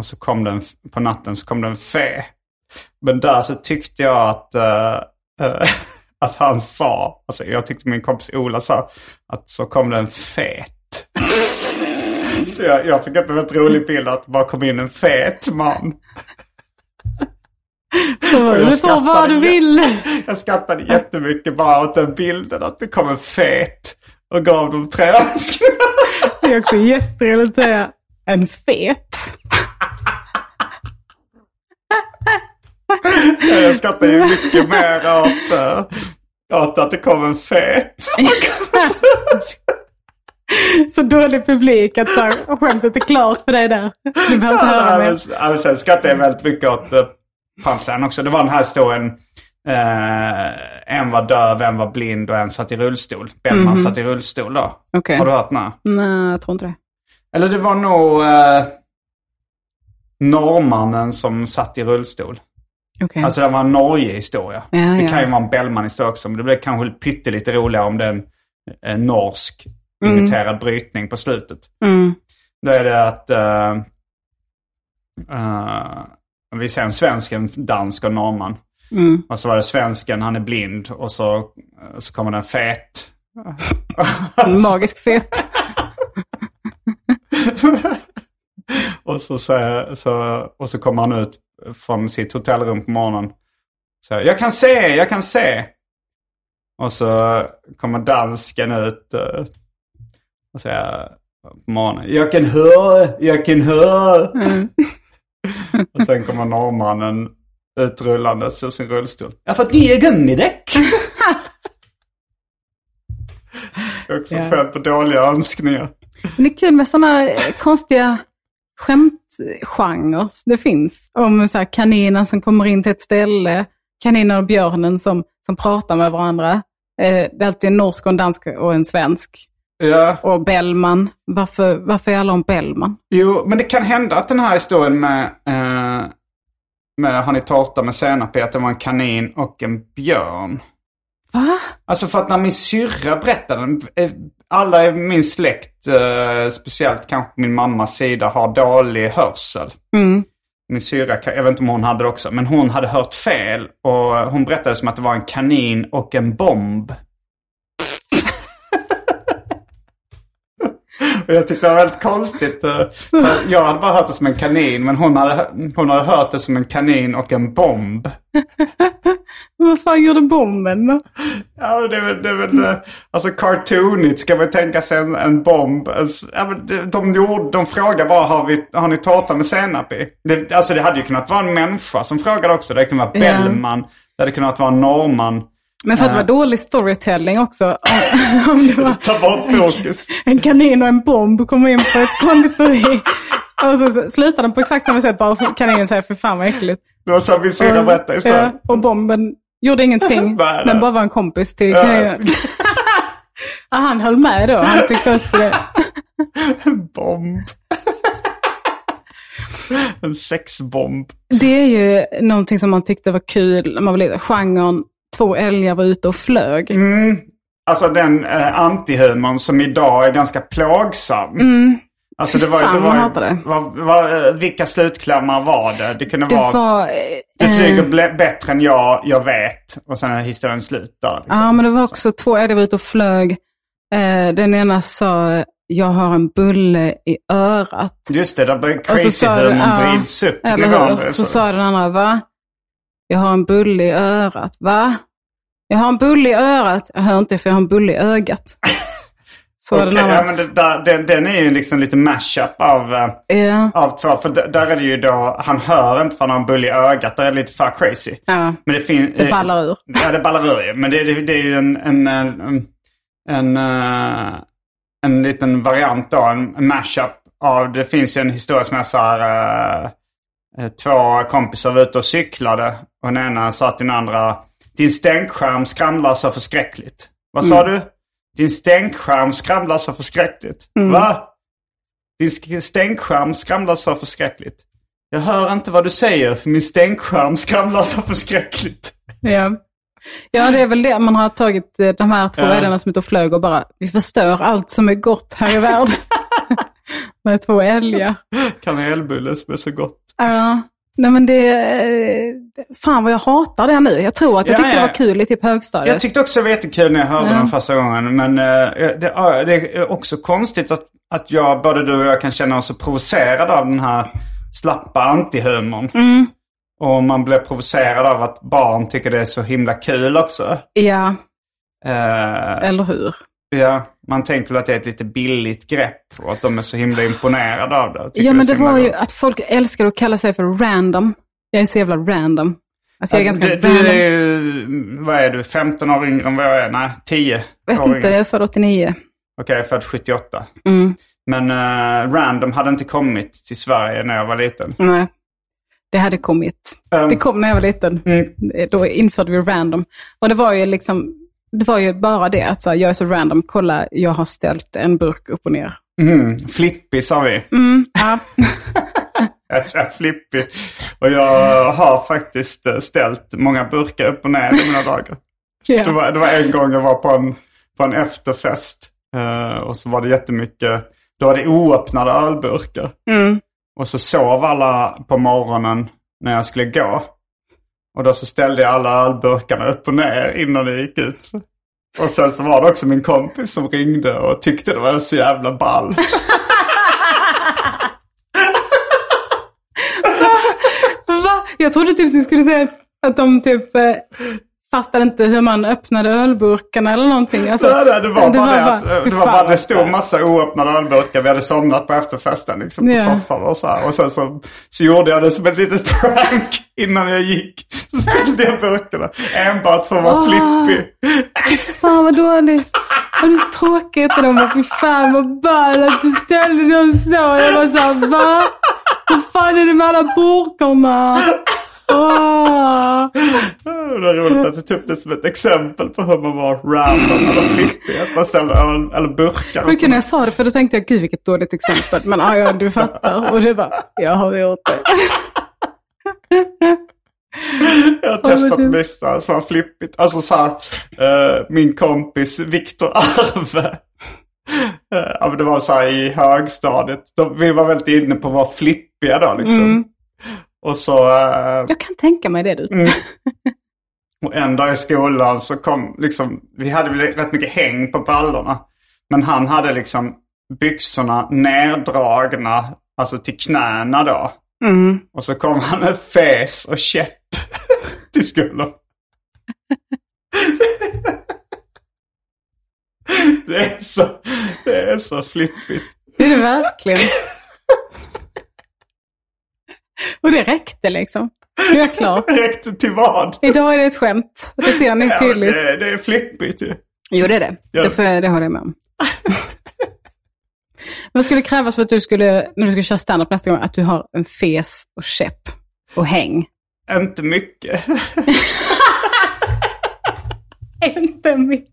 B: Och så kom den, på natten så kom det en fe. Men där så tyckte jag att, eh, eh, att han sa, alltså jag tyckte min kompis Ola sa, att så kom det en fet. så jag, jag fick upp en väldigt rolig bild att bara kom in en fet man.
C: Så du får vad du vill.
B: Jag skrattade jättemycket bara åt den bilden att det kom en fet och gav dem tre önskningar.
C: Det är också jätteroligt att säga en fet.
B: Jag skrattar ju mycket mer åt, uh, åt att det kom en fet.
C: Så dålig publik att så här, skämtet är klart för dig där. Du behöver inte höra mer.
B: ja, sen skrattar jag väldigt mycket åt uh, punchline också. Det var den här historien. Uh, en var döv, en var blind och en satt i rullstol. Bellman satt i rullstol då.
C: Okej.
B: Har du hört den här?
C: Nej, jag tror inte det.
B: Eller det var nog uh, norrmannen som satt i rullstol.
C: Okej.
B: Alltså det var en Norge-historia.
C: Ja,
B: det
C: ja.
B: kan ju vara en Bellman-historia också. Men det blir kanske pyttelite roligare om det är en, norsk imiterad brytning på slutet.
C: Mm.
B: Då är det att eh, eh, vi ser en svensk, en dansk och en norrman.
C: Mm.
B: Och så var det svensken, han är blind och så, så kommer det en fet.
C: En magisk fet.
B: och, så, säger- så, och så kommer han ut från sitt hotellrum på morgonen. Så jag kan se, jag kan se. Och så kommer dansken ut eh, och säger på morgonen. Jag kan höra, jag kan höra. och sen kommer norrmannen utrullandes ur sin rullstol. Jag har fått nya gummidäck. Det är också
C: Ja.
B: på dåliga önskningar.
C: Men det är kul med sådana konstiga skämtgenrer det finns. Om så här kaninen som kommer in till ett ställe, kaninen och björnen som, som pratar med varandra. Eh, det är alltid en norsk och en dansk och en svensk.
B: Ja.
C: Och Bellman. Varför, varför är alla om Bellman?
B: Jo, men det kan hända att den här historien med, eh, med Har ni tårta med senap att det var en kanin och en björn.
C: Va?
B: Alltså för att när min syrra berättade den, eh, alla i min släkt, eh, speciellt kanske min mammas sida, har dålig hörsel.
C: Mm.
B: Min syrra, jag vet inte om hon hade det också, men hon hade hört fel. Och hon berättade som att det var en kanin och en bomb. Och jag tyckte det var väldigt konstigt. eh, för Jag hade bara hört det som en kanin, men hon hade, hon hade hört det som en kanin och en bomb.
C: Vad fan gjorde bomben då?
B: Ja, det är väl, det är väl eh, alltså cartoonigt ska man tänka sig en, en bomb. Alltså, de, gjorde, de frågar bara har, vi, har ni tårta med senap i? Det, alltså det hade ju kunnat vara en människa som frågade också. Det kunnat vara. Bellman. Det hade kunnat vara en norrman.
C: Men för att det var dålig storytelling också. Om, det var
B: Ta bort fokus.
C: en kanin och en bomb kommer in på ett konditori. Och så, slutar den på exakt samma sätt. Bara kaninen säger för fan vad äckligt.
B: Det var så min syrra berättade istället.
C: Ja, och bomben gjorde ingenting.
B: Nej,
C: den bara var en kompis till
B: Ja.
C: kaninen. ja, han höll med då. Han tyckte också det.
B: Bomb. en sexbomb.
C: Det är ju någonting som man tyckte var kul när man var liten. Genren två älgar var ute och flög.
B: Mm. Alltså den eh, antihumorn som idag är ganska plågsam. Alltså det var,
C: Mm. Fan,
B: det var,
C: hatar det.
B: Var, var, eh, vilka slutklämmar var det? Det kunde
C: Det
B: vara...
C: var... eh,
B: Du flyger bättre än jag, jag vet. Och sen är historien slut där. Liksom.
C: Ja, men det var också två älgar ute och flög. Eh, den ena sa, jag har en bulle i örat.
B: Just det, där börjar
C: Och så
B: crazy
C: sa du,
B: humorn
C: ja,
B: vrids upp
C: Eller? Så sa den andra, va? Jag har en bulle i örat, va? Jag har en bulle i örat. Jag hör inte för jag har en bulle i ögat. Så
B: Okej,
C: den
B: ja,
C: andra,
B: men det, där, den, den är ju liksom lite mashup av,
C: ja,
B: av två. För där är det ju då, han hör inte för han har en bulle i ögat. Där är det lite för crazy.
C: ja,
B: Men det finns...
C: det ballar ur.
B: Ja, det ballar ur ju. Men det, det, det är ju en, en, en, en, eh, en liten variant då. En, en mashup av, det finns ju en historia som är så här. eh, eh, två kompisar var ute och cyklade. Och den ena sa till den andra. Din stänkskärm skramlar så förskräckligt. Vad sa du? Din stänkskärm skramlar så förskräckligt. Va? Din sk- stänkskärm skramlar så förskräckligt. Jag hör inte vad du säger för min stänkskärm skramlar så förskräckligt.
C: Ja. ja, det är väl det man har tagit eh, de här två
B: Ja.
C: älgarna som och flög och bara, vi förstör allt som är gott här i världen. Med två älgar.
B: Kanelbulle som är så gott.
C: Ja, nej men det, eh, fan vad jag hatar det nu. Jag tror att jag
B: Ja,
C: tyckte
B: ja.
C: det var kul i typ högstadiet.
B: Jag tyckte också det var jättekul när jag hörde
C: Ja.
B: den första gången. Men eh, det, det är också konstigt att, att jag, både du och jag kan känna oss så provocerade av den här slappa antihumorn.
C: Mm.
B: Och man blir provocerad av att barn tycker det är så himla kul också.
C: Ja,
B: Eh,
C: eller hur?
B: Ja, man tänker att det är ett lite billigt grepp och att de är så himla imponerade av det.
C: Ja, men det
B: himla
C: var ju att folk älskar att kalla sig för random. Jag är så jävla random. Alltså jag är ganska
B: du,
C: random.
B: du är ju, vad är du, 15 år yngre än vad jag är? Nej, 10
C: vet inte,
B: yngre.
C: jag är född 89.
B: Okej, jag är född 78.
C: Mm.
B: Men eh, Random hade inte kommit till Sverige när jag var liten.
C: Nej, det hade kommit.
B: Um,
C: Det kom när jag var liten.
B: Mm.
C: Då införde vi random. Och det var ju liksom, det var ju bara det att så här, jag är så random. Kolla, jag har ställt en burk upp och ner.
B: Mm, flippig sa vi.
C: Mm, ja.
B: Jag är flippig. Och jag har faktiskt eh, ställt många burkar upp och ner i mina dagar.
C: Ja.
B: Det, var, det var en gång jag var på en, på en efterfest. eh, och så var det jättemycket, då var det oöppnade ölburkar.
C: Mm.
B: Och så sov alla på morgonen när jag skulle gå. Och då så ställde jag alla ölburkarna upp och ner innan jag gick ut. Och sen så var det också min kompis som ringde och tyckte det var så jävla ball.
C: Va? Jag trodde typ du skulle säga att de typ eh, fattade inte hur man öppnade ölburkarna eller någonting. Alltså,
B: Nej, nej, det var bara det, att,
C: fy
B: det, var
C: fan
B: bara, det stod massa oöppnade ölburkar. Vi hade somnat på efterfesten liksom, på
C: Ja.
B: soffan och så här. Och sen så, så gjorde jag det som ett litet prank innan jag gick. Så ställde jag burkarna enbart för att vara
C: Ah.
B: flippig.
C: Fan vad dåligt. Vad så tråkigt. Och de bara, fy fan vad ball att du ställde dem så. Jag var såhär, va? Vad fan är det med alla burkarna? Åh.
B: Det är roligt att du tog upp det som ett exempel på hur man var random eller flippig. Att man ställde öl eller burkar.
C: Sjukt när jag sa det, för då tänkte jag, gud vilket dåligt exempel. Men ja, ja, du fattar. Och du bara, jag har gjort det.
B: Jag har testat vissa som var flippigt. Alltså så här, eh, min kompis Viktor Arve. Eh, det var så här i högstadiet. De, vi var väldigt inne på att vara flippiga då liksom.
C: Mm.
B: Och så, eh,
C: Jag kan tänka mig det du.
B: och en dag i skolan så kom liksom, vi hade väl rätt mycket häng på brallorna. Men han hade liksom byxorna neddragna, alltså till knäna då.
C: Mm.
B: Och så kom han med fes och käpp till skolan. Det är så, det är så flippigt.
C: Det är det verkligen. Och det räckte liksom. Nu är jag klar.
B: Räckte till vad?
C: Idag är det ett skämt. Det ser ni
B: Ja,
C: tydligt.
B: det, det är flippigt ju.
C: Jo, det är det.
B: Ja.
C: Det, får, jag- det håller jag med om. Vad skulle krävas för att du skulle, när du ska köra standup nästa gång, att du har en fes och käpp och häng?
B: Inte mycket.
C: Inte mycket.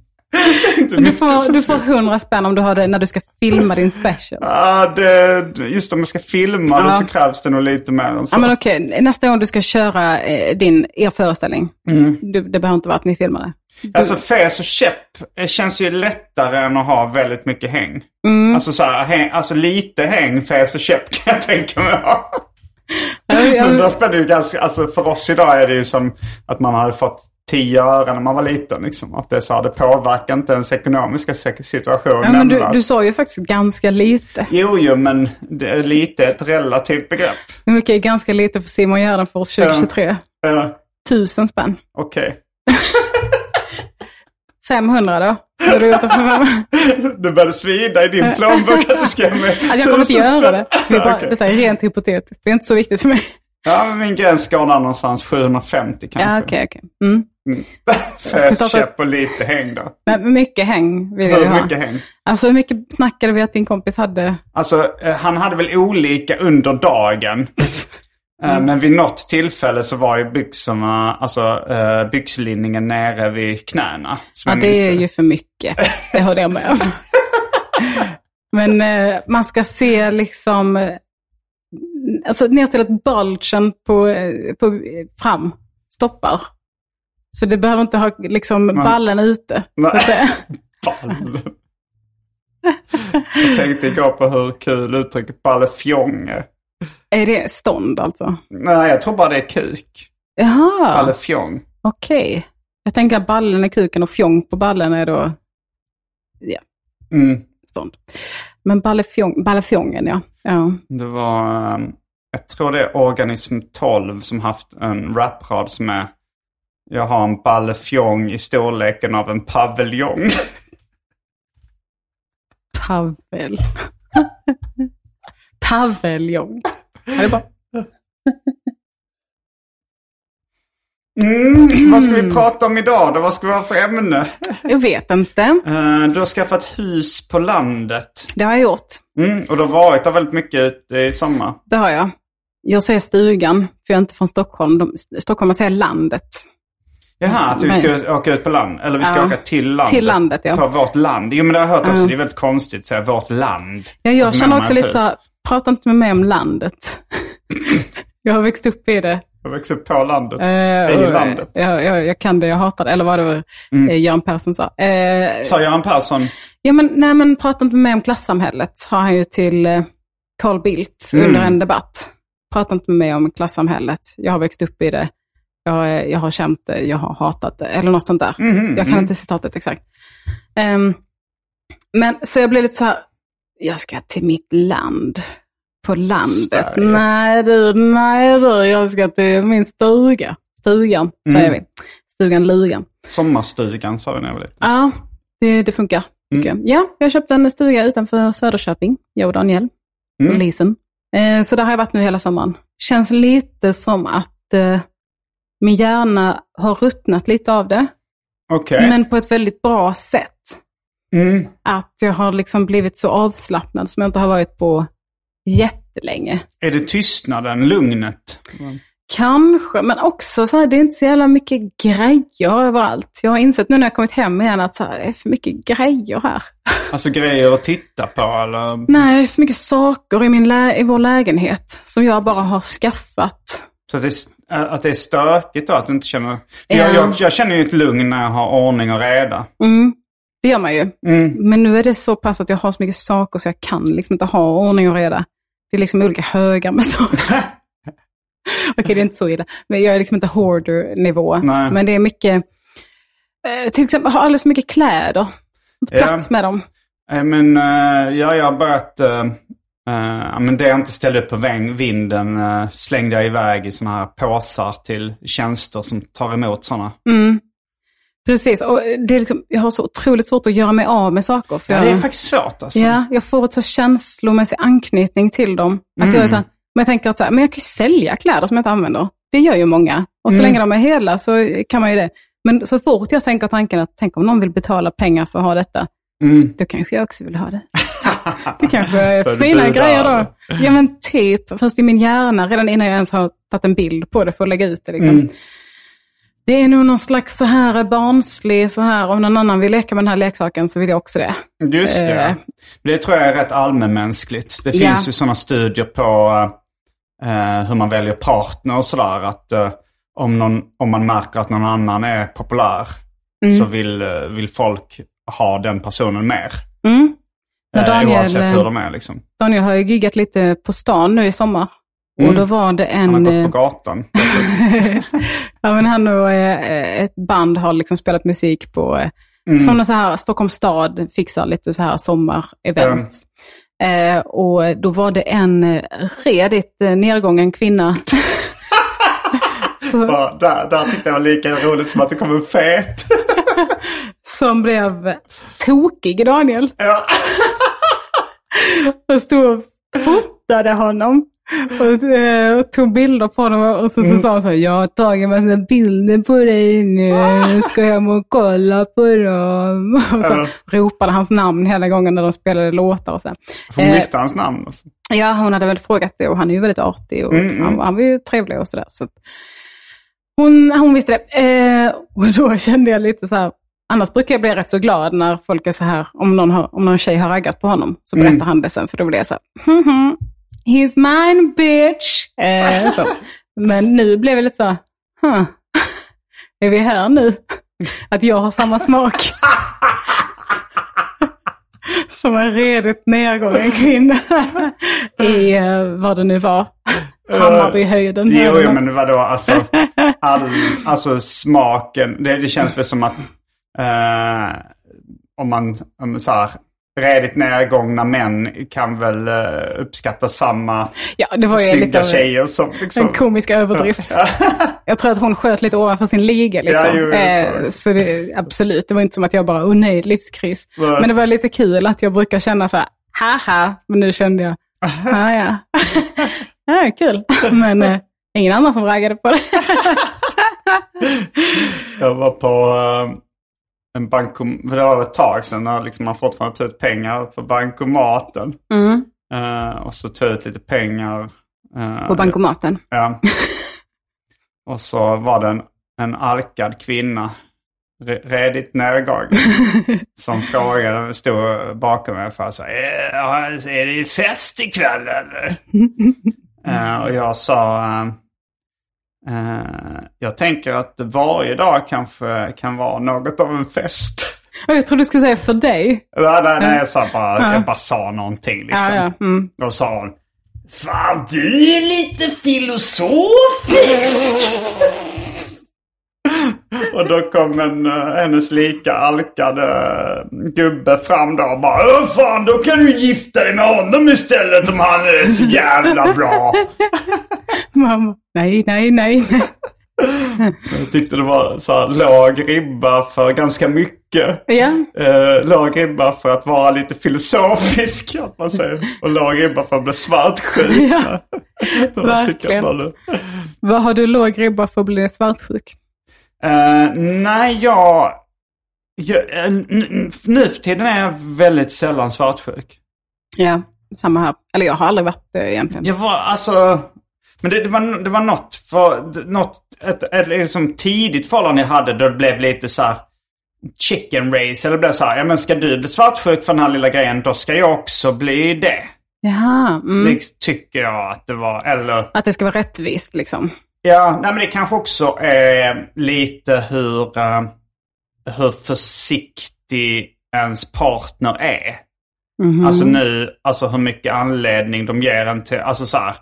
C: Du får, du får hundra spänn om du har det när du ska filma din special.
B: Ja, det, just om jag ska filma det
C: Ja.
B: så krävs det nog lite mer än så.
C: Ja, men okej. Nästa gång du ska köra eh, din, er föreställning, du, det behöver inte vara att ni filmar det.
B: Alltså fes och käpp eh, känns ju lättare än att ha väldigt mycket häng.
C: Mm.
B: Alltså så här, häng, alltså lite häng, fes och käpp kan jag tänka mig ha. Spelar det ju ganska, alltså för oss idag är det ju som att man hade fått 10 öre när man var liten. Liksom. Att det, så här, det påverkar inte ens ekonomiska situation
C: Ja, men du, du sa ju faktiskt ganska lite.
B: Jo, jo, men det är lite ett relativt begrepp.
C: Hur mycket är ganska lite för Simon Gärdenfors 2023?
B: Uh,
C: Tusen spänn.
B: Okej.
C: 500 då? Vad har du gjort det för?
B: Det började svida i din plånbok att du ska med
C: Alltså jag kommer inte göra det. Det är, bara,
B: Okej.
C: det är rent hypotetiskt. Det är inte så viktigt för mig.
B: Ja, min gräns går där någonstans 750 kanske.
C: Ja, okej, okej. Mm. ska
B: Fes,
C: starta-
B: käpp och lite häng då.
C: Men mycket häng vill
B: Hur
C: ha.
B: mycket häng?
C: Alltså hur mycket snackade vi att din kompis hade?
B: Alltså, eh, han hade väl olika under dagen. Eh, Men vid något tillfälle så var ju byxorna, alltså eh, byxlinningen nere vid knäna.
C: Ja, det är ju för mycket. Det håller jag med om. Men man ska se liksom, alltså ner till att bulgen på, eh, på eh, fram stoppar. Så det behöver inte ha liksom ballen ute. Så att säga.
B: Ballen. Jag tänkte igår på hur kul uttrycket ballefjong är.
C: Är det stånd alltså?
B: Nej, jag tror bara det är kuk.
C: Jaha,
B: Ballefjong.
C: okej. Jag tänker att ballen är kuken och fjong på ballen är då ja,
B: Mm.
C: stånd. Men ballefjong, ballefjongen ja. ja.
B: Det var, eh, jag tror det är Organism 12 som haft en raprad som är Jag har en ballefjong i storleken av en paviljong.
C: Pavel. Det är bra.
B: Mm, vad ska vi prata om idag då? Vad ska vi ha för ämne?
C: Jag vet inte.
B: Eh, du har skaffat hus på landet.
C: Det har jag gjort.
B: Mm, och du har varit där väldigt mycket ute i sommar.
C: Det har jag. Jag säger stugan, för jag är inte från Stockholm. De, Stockholm säger landet.
B: Jaha, att vi ska åka ut på land. Eller vi ska
C: Ja.
B: åka till landet.
C: Till landet, ja.
B: På vårt land. Jo men det har jag hört också.
C: Ja.
B: Det är väldigt konstigt att säga vårt land.
C: Ja, jag känner också lite så
B: hus?
C: här, prata inte med mig om landet. jag har växt upp i det.
B: Jag växte upp på landet.
C: Eh,
B: I
C: och,
B: landet.
C: Jag, jag, jag kan det, jag hatar det. Eller vad det var mm. Göran Persson sa. Eh,
B: Sa Göran Persson.
C: Ja, men, nej, men prata inte med mig om klassamhället, har han ju till eh, Carl Bildt
B: Mm.
C: under en debatt. Prata inte med mig om klassamhället. Jag har växt upp i det. Jag, eh, jag har känt det, jag har hatat det. Eller något sånt där.
B: Mhm,
C: jag kan
B: mm.
C: inte citatet exakt. Ehm, men så jag blev lite så här, jag ska till mitt land. På landet.
B: Sverige.
C: Nej du, nej du, jag ska till min stuga. Stugan, säger
B: Mm.
C: vi. Stugan Lugan.
B: Sommarstugan sa vi när jag var liten.
C: Ja, det, det funkar.
B: Mm.
C: jag. Ja, jag köpte en stuga utanför Söderköping, jag och Daniel,
B: Mm.
C: och Lisen. Eh, så där har jag varit nu hela sommaren. Känns lite som att eh, min hjärna har ruttnat lite av det,
B: Okej.
C: men på ett väldigt bra sätt.
B: Mm.
C: Att jag har liksom blivit så avslappnad som jag inte har varit på jättelänge.
B: Är det tystnaden, lugnet?
C: Kanske, men också så här, det är inte så jävla mycket grejer överallt. Jag har insett nu när jag kommit hem igen att så här, det är för mycket grejer här.
B: Alltså grejer att titta på eller?
C: Nej, för mycket saker i, min i vår lägenhet som jag bara har skaffat.
B: Så att det, är, att det är stökigt då? Att du inte känner...
C: Ja.
B: Jag, jag, jag känner ju ett lugn när jag har ordning och reda.
C: Mm, det gör man ju.
B: Mm.
C: Men nu är det så pass att jag har så mycket saker så jag kan liksom inte ha ordning och reda. Det är liksom olika högar med saker. Okej, det är inte så illa. Men jag är liksom inte hoarder-nivå. Men det är mycket, eh, till exempel, har alldeles för mycket kläder. Inte
B: Ja.
C: plats med dem.
B: Eh, Men eh, ja, jag har börjat... eh, men det jag inte ställde upp på vinden uh, slängde jag iväg i sådana här påsar till tjänster som tar emot sådana.
C: Mm. Precis, och det är liksom, jag har så otroligt svårt att göra mig av med saker. För
B: Ja, det är faktiskt svårt alltså.
C: Ja, jag får ett så känslomässig anknytning till dem. Att
B: Mm.
C: jag är så här, men jag tänker att så här, men jag kan ju sälja kläder som jag inte använder. Det gör ju många. Och så
B: Mm.
C: länge de är hela så kan man ju det. Men så fort jag tänker tanken att tänk om någon vill betala pengar för att ha detta,
B: Mm.
C: då kanske jag också vill ha det. det kanske är fina grejer då. Ja men typ, fast i min hjärna redan innan jag ens har tagit en bild på det för att lägga ut det. Liksom.
B: Mm.
C: Det är nog någon slags så här barnslig, så här, om någon annan vill leka med den här leksaken så vill jag också det.
B: Just det.
C: Eh.
B: Det tror jag är rätt allmänmänskligt. Det
C: Ja.
B: finns ju sådana studier på eh, hur man väljer partner och sådär. Att eh, om, någon, om man märker att någon annan är populär så vill, eh, vill folk ha den personen mer.
C: Mm. Men
B: Eh,
C: Daniel,
B: oavsett
C: eh,
B: hur de är liksom.
C: Daniel har ju giggat lite på stan nu i sommar. Och
B: Mm.
C: då var det en...
B: Han har
C: eh,
B: gått på gatan.
C: ja, men han och eh, ett band har liksom spelat musik på eh,
B: Mm.
C: sådana så här, Stockholms stad fixar lite så här sommarevent. Eh, och då var det en eh, redigt eh, nedgången kvinna.
B: Bara, där, där tyckte jag var lika roligt som att det kom en fet.
C: som blev tokig Daniel.
B: ja.
C: och stod och fotade honom. Och, eh, och tog bilder på honom och så, så sa hon så här, jag har tagit massa bilder på dig nu, ska jag må och kolla på dem? Och så
B: Ja.
C: ropade hans namn hela gången när de spelade låtar och så.
B: Hon
C: Eh,
B: visste hans namn. Alltså.
C: Ja, hon hade väl frågat det och han är ju väldigt artig och
B: Mm, mm.
C: Han, han var ju trevlig och sådär. Så att hon, hon visste det. Eh, och då kände jag lite så här, annars brukar jag bli rätt så glad när folk är så här, om någon, har, om någon tjej har raggat på honom, så berättar
B: Mm.
C: han det sen, för då blir jag så här, hmm, hmm, he's mine bitch. Eh, så. Men nu blev jag lite så huh, är vi här nu? Att jag har samma smak. Som en redigt nedgången kvinna i eh, vad det nu var. Hammarbyhöjden.
B: Jo,
C: eller
B: jo
C: något.
B: men vadå, alltså, all, alltså smaken. Det, det känns väl som att eh, om man, om så här, redigt nedgångna män kan väl uh, uppskatta samma
C: Ja, det var ju lite
B: snygga
C: av
B: tjejer som liksom...
C: en komisk överdrift. Jag tror att hon sköt lite ovanför sin liga. Liksom.
B: Ja, jo,
C: eh,
B: det.
C: så det, absolut, det var inte som att jag bara, åh nej, livskris.
B: Nej.
C: Men det var lite kul att jag brukar känna så här, haha, men nu kände jag, ja ja. ja, kul. Men eh, ingen annan som raggade på det.
B: Jag var på eh, en bankom... för Det var ett tag sedan när liksom man fortfarande tog ut pengar på bankomaten.
C: Mm.
B: Eh, och så tog jag ut lite pengar. eh,
C: På bankomaten.
B: Ja. Och så var det en, en alkad kvinna, re, redigt nedgången, som frågade, stod bakom mig för att säga, är det fest ikväll eller? Eh, och jag sa, eh, eh, jag tänker att varje dag kanske kan vara något av en fest.
C: Och jag tror du skulle säga för dig.
B: Nej, nej, nej jag, sa bara,
C: Ja.
B: jag bara sa någonting liksom.
C: Ja, ja. Mm.
B: Då sa hon, Fan, du är lite filosofisk! Och då kom en uh, hennes lika alkade eh, gubbe fram då och bara Åh fan, då kan du gifta dig med honom istället om han är så jävla bra.
C: Mamma, nej, nej, nej.
B: Jag tyckte det var så här låg ribba för ganska mycket.
C: Ja,
B: Uh, låg ribba för att vara lite filosofisk, att man säger. Och låg ribba för att bli svartsjuk.
C: Ja, verkligen. vad har du låg ribba för att bli svartsjuk?
B: Uh, nej, jag... jag eh, nu för tiden är jag väldigt sällan svartsjuk.
C: Ja, samma här. Eller jag har aldrig varit det egentligen.
B: Jag var alltså... Men det, det, var, det var något, för, något ett, ett liksom tidigt förhållande jag hade då det blev lite så här chicken race. Eller blev så här, ja men ska du bli svartsjuk för den här lilla grejen, då ska jag också bli det.
C: Jaha, mm.
B: Liksom, tycker jag att det var. Eller...
C: att det ska vara rättvist liksom.
B: Ja, nej men det kanske också är lite hur, eh, hur försiktig ens partner är.
C: Mhm.
B: Alltså nu, alltså hur mycket anledning de ger en till, alltså så här.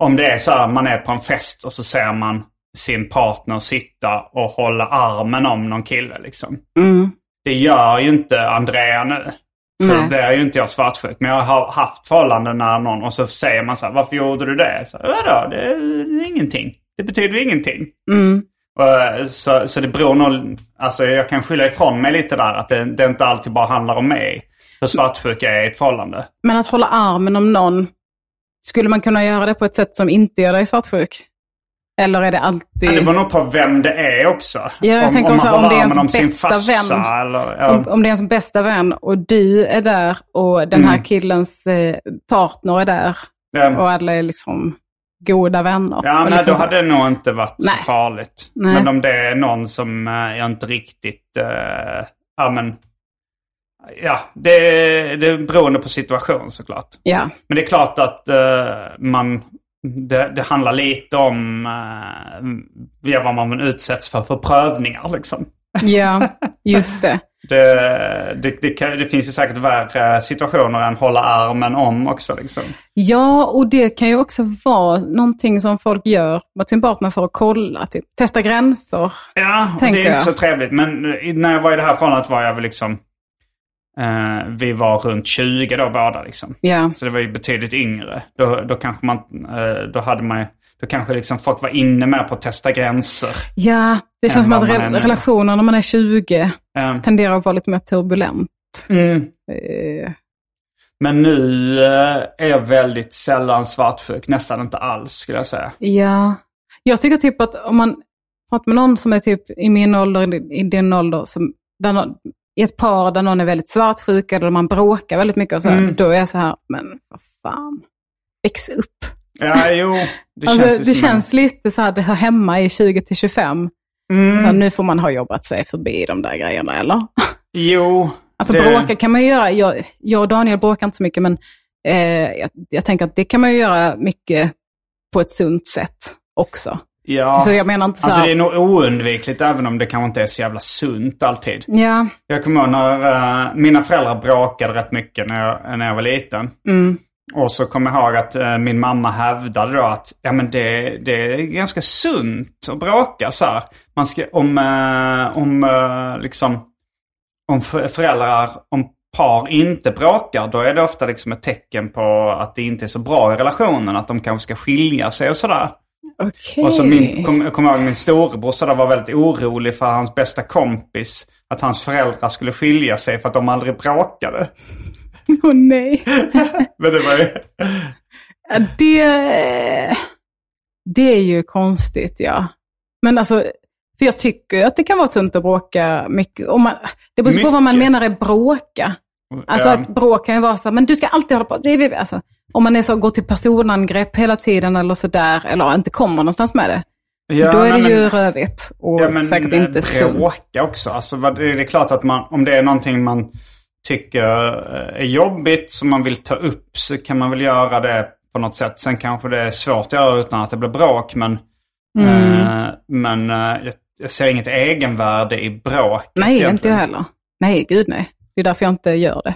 B: Om det är så här, man är på en fest och så ser man sin partner sitta och hålla armen om någon kille liksom.
C: Mm.
B: Det gör ju inte Andrea nu. Så
C: Nej.
B: då blir ju inte jag svartsjuk. Men jag har haft förhållanden när någon och så säger man så här, varför gjorde du det? Så, Vadå, det är ingenting. Det betyder ju ingenting.
C: Mm.
B: Och, Så, så det beror nog, alltså jag kan skylla ifrån mig lite där. Att det, det inte alltid bara handlar om mig. Hur svartsjuk jag är i ett förhållande.
C: Men att hålla armen om någon, skulle man kunna göra det på ett sätt som inte gör dig svartsjuk? Eller är det alltid...
B: Men det beror nog på vem det är också.
C: Ja, jag tänker också
B: man
C: om det är ens
B: om sin
C: bästa vän.
B: Eller, ja.
C: om, om det är ens bästa vän och du är där och den här
B: Mm.
C: killens eh, partner är där
B: Ja.
C: och alla är liksom goda vänner.
B: Ja, men
C: liksom
B: då hade det nog inte varit
C: Nej.
B: så farligt.
C: Nej.
B: Men om det är någon som eh, jag inte riktigt... eh, ja, men... Ja, det, det är beroende på situation såklart.
C: Ja,
B: Men det är klart att eh, man... Det, det handlar lite om uh, vad man utsätts för för prövningar liksom.
C: Ja, just det.
B: Det, det, det, kan, det finns ju säkert värre situationer än hålla armen om också. Liksom.
C: Ja, och det kan ju också vara någonting som folk gör mot sin partner för att kolla, typ testa gränser.
B: Ja, det är inte
C: jag.
B: så trevligt. Men i- när jag var i det här förhållandet var jag väl liksom... Eh, vi var runt 20 då båda liksom.
C: Ja,
B: Så det var ju betydligt yngre. Då, då kanske man... Eh, då hade man ju... Då kanske liksom folk var inne med på att testa gränser.
C: ja det
B: Än
C: känns som att re- relationer när man är 20
B: Eh,
C: tenderar att vara lite mer turbulent.
B: mm.
C: Eh,
B: Men nu eh, är jag väldigt sällan svartsjuk. Nästan inte alls skulle jag säga.
C: Ja, jag tycker typ att om man pratar med någon som är typ i min ålder, i din ålder, som, där någon, i ett par där någon är väldigt svartsjuk eller man bråkar väldigt mycket och så här,
B: Mm.
C: då är jag så här, men vad fan, väx upp.
B: Ja, jo. Det
C: alltså,
B: känns
C: det känns lite så här, det hör hemma i 20 till 25.
B: Mm.
C: Så här, nu får man ha jobbat sig förbi de där grejerna, eller?
B: Jo.
C: Alltså
B: det-
C: bråka kan man ju göra, jag, jag och Daniel bråkar inte så mycket, men eh, jag, jag tänker att det kan man ju göra mycket på ett sunt sätt också.
B: Ja.
C: Så jag menar inte så
B: Alltså det är nog oundvikligt även om det kanske inte är så jävla sunt alltid.
C: Ja,
B: Jag kommer ihåg när eh, mina föräldrar bråkade rätt mycket när jag, när jag var liten.
C: mm,
B: Och så kommer jag ihåg att eh, min mamma hävdade då att ja, men det, det är ganska sunt att bråka så här. Man ska, om, eh, om eh, liksom, om för- föräldrar, om par inte bråkar, då är det ofta liksom ett tecken på att det inte är så bra i relationen. Att de kanske ska skilja sig och sådär.
C: okej.
B: Och så min, kom, jag kommer ihåg min storebror så där var väldigt orolig för hans bästa kompis. Att hans föräldrar skulle skilja sig för att de aldrig bråkade.
C: Åh nej.
B: Men det var ju...
C: Det, det är ju konstigt, ja. Men alltså, för jag tycker ju att det kan vara sunt att bråka mycket. Om man, det beror på vad man menar är bråka. Alltså att bråk kan ju vara så här, men du ska alltid hålla på. Det alltså, om man är så, går till personangrepp hela tiden eller sådär, eller inte kommer någonstans med det.
B: Ja,
C: då är det ju
B: men-
C: rövigt och
B: Ja, men
C: säkert
B: eh,
C: inte sunt.
B: bråka också. Alltså, det är klart att man, om det är någonting man tycker eh, är jobbigt som man vill ta upp så kan man väl göra det på något sätt. Sen kanske det är svårt att göra utan att det blir bråk. Men,
C: Mm.
B: eh, men eh, jag, ser inget egenvärde i bråk.
C: Nej, inte jag heller. Nej, gud nej. Det är därför jag inte gör det.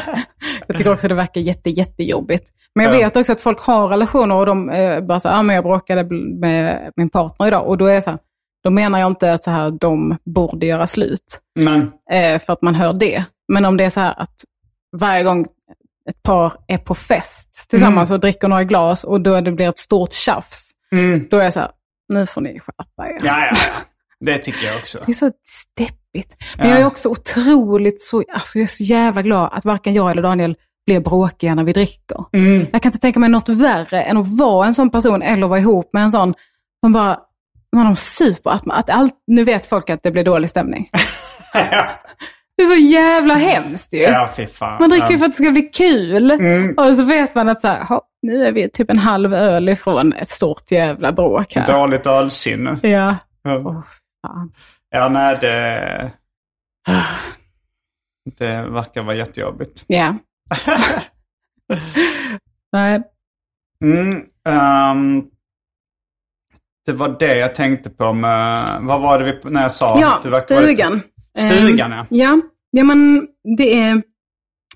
C: jag tycker också det verkar jätte, jättejobbigt. Men jag
B: Ja.
C: vet också att folk har relationer och de eh, bara så här, ah, men jag bråkade med min partner idag. Och då är jag så här, då menar jag inte att så här, de borde göra slut.
B: Men,
C: Eh, för att man hör det. Men om det är så här att varje gång ett par är på fest tillsammans och dricker några glas och då det blir ett stort tjafs.
B: mm,
C: Då är jag så här, nu får ni skärpa er.
B: ja, ja, ja. Det tycker jag också.
C: Det är så steppigt. Men
B: Ja.
C: jag är också otroligt så, alltså jag är så jävla glad att varken jag eller Daniel blir bråkiga när vi dricker.
B: Mm.
C: Jag kan inte tänka mig något värre än att vara en sån person eller vara ihop med en sån som bara, när de super, att, man- att allt, nu vet folk att det blir dålig stämning. Det är så jävla hemskt ju.
B: ja, fy fan.
C: Man dricker ju
B: Ja.
C: för att det ska bli kul.
B: Mm.
C: Och så vet man att så här, "Ha, nu är vi typ en halv öl ifrån ett stort jävla bråk här.
B: Dåligt ölsinne.
C: Ja.
B: Ja.
C: Fan.
B: Ja, nej det... Det verkar vara jättejobbigt.
C: Ja. Nej.
B: Mm, ehm, det var det jag tänkte på med... Vad var det vi, när jag sa?
C: Ja, stugan.
B: Stugan, ja.
C: Ehm, ja. Ja, men det är...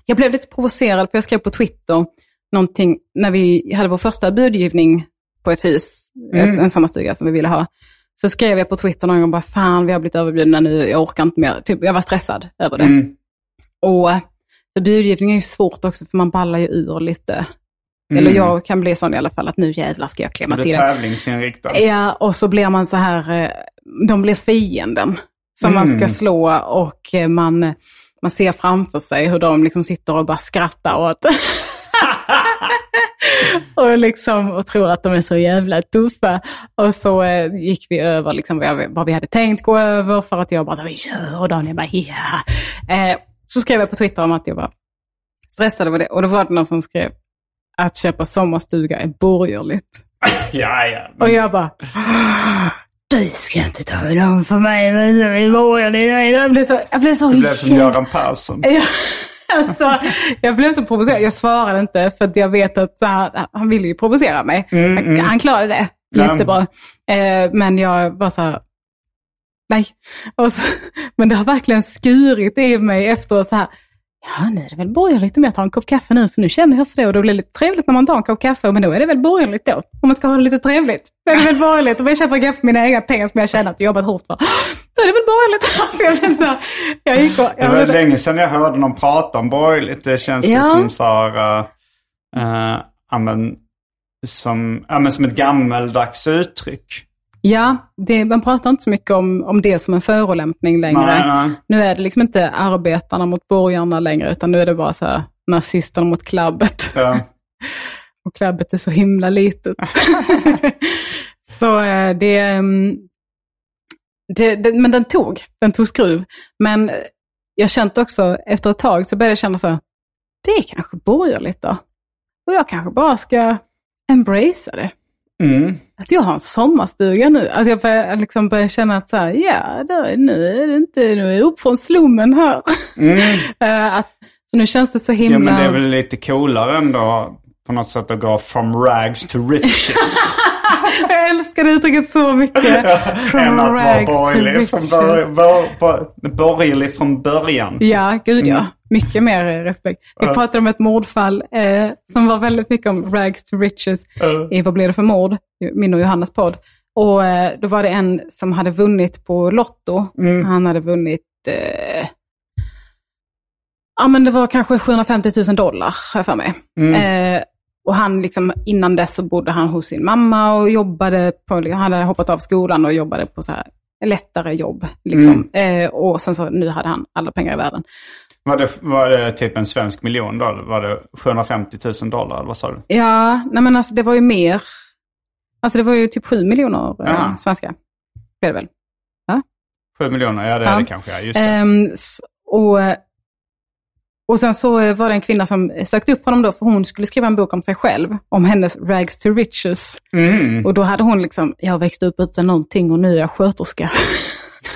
C: Jag blev lite provocerad för jag skrev på Twitter någonting när vi hade vår första budgivning på ett hus,
B: Mm.
C: ett, en sommarstuga som vi ville ha. Så skrev jag på Twitter någon gång bara, fan vi har blivit överbjudna nu, jag orkar inte mer. Typ, jag var stressad över det.
B: Mm.
C: Och för budgivning är ju svårt också för man ballar ju ur lite.
B: Mm.
C: Eller jag kan bli sån i alla fall att nu jävlar ska jag
B: Du
C: klämma till det.
B: tävlingsinriktad.
C: Ja, och så blir man så här, eh, de blir fienden som man ska
B: Mm.
C: slå och eh, man, man ser framför sig hur de liksom sitter och bara skrattar åt och, liksom, och tror att de är så jävla tuffa. Och så eh, gick vi över liksom, vad, jag, vad vi hade tänkt gå över för att jag bara, vi kör och Daniel bara, ja. Eh, så skrev jag på Twitter om att jag var stressad över det. Och då var det någon som skrev att köpa sommarstuga är borgerligt.
B: Ja, ja.
C: Och jag bara, du ska inte ta dem för mig. men det är borgerligt." Jag blev så, jag blev så
B: Det blev som Göran Persson.
C: Ja, alltså, jag blev så provocerad. Jag svarade inte för att jag vet att här, han ville ju provocera mig.
B: Mm,
C: Han-
B: mm.
C: Han klarade det jättebra. Eh, men jag var så här, Nej. Så, men det har verkligen skurit i mig efteråt så här. Ja, nu är det väl borgerligt om jag tar en kopp kaffe nu, för nu känner jag för det och det blir lite trevligt när man tar en kopp kaffe, men då är det väl borgerligt då. Om man ska ha det lite trevligt. Då är det väl borgerligt. Om jag köper kaffe för mina egna pengar som jag har tjänat och jobbat hårt för, då är det väl borgerligt. Alltså, jag, så här, jag gick och...
B: Det
C: Jag
B: var
C: vet,
B: länge sedan jag hörde någon prata om borgerligt. Det känns
C: Ja.
B: som så här, uh, uh, ja, men, som, ja, men som ett gammeldags uttryck.
C: Ja, det, man pratar inte så mycket om, om det som en förolämpning längre.
B: Nej, nej.
C: Nu är det liksom inte arbetarna mot borgarna längre, utan nu är det bara så här nazisterna mot klabbet.
B: Ja.
C: Och klabbet är så himla litet. så eh, det, mm, det, det... Men den tog. Den tog skruv. Men jag känt också, efter ett tag så började jag känna så här, det är kanske borgerligt då. Och jag kanske bara ska embracea det.
B: Mm.
C: Att jag har en sommarstuga nu. Att jag börjar, liksom börjar känna att så här, ja, där, nu är det inte, nu är jag upp från slummen här.
B: Mm.
C: Eh, att, så nu känns det så himla...
B: Ja, men det är väl lite coolare ändå på något sätt att gå from rags to riches.
C: Jag älskar det uttrycket så mycket. From
B: än
C: rags to
B: borgerlig från,
C: riches.
B: bör, bör, bör, borgerlig från början.
C: Ja, gud ja.
B: Mm.
C: Mycket mer respekt. Vi pratade om ett mordfall eh, som var väldigt mycket om rags to riches i Vad blev det för mord? Min och Johannas podd. Och eh, då var det en som hade vunnit på Lotto.
B: Mm.
C: Han hade vunnit, eh, ja men det var kanske 750 000 dollar, har jag för mig.
B: Mm.
C: Eh, och han liksom, innan dess så bodde han hos sin mamma och jobbade på, han hade hoppat av skolan och jobbade på så här lättare jobb. Liksom.
B: Mm.
C: Eh, och sen så, nu hade han alla pengar i världen.
B: Var, det, var det typ en svensk miljon då? Var det 750 000 dollar? Vad sa du?
C: Ja, nej men alltså det var ju mer. Alltså det var ju typ 7 miljoner eh, svenska. Blev det väl?
B: 7 miljoner? Ja, det är
C: Ja.
B: det kanske. Ja, just det.
C: S- och, och sen så eh, var det en kvinna som sökte upp honom då, för hon skulle skriva en bok om sig själv, om hennes rags to riches.
B: Mm.
C: Och då hade hon liksom, jag växte upp utan någonting och nu är jag sköterska.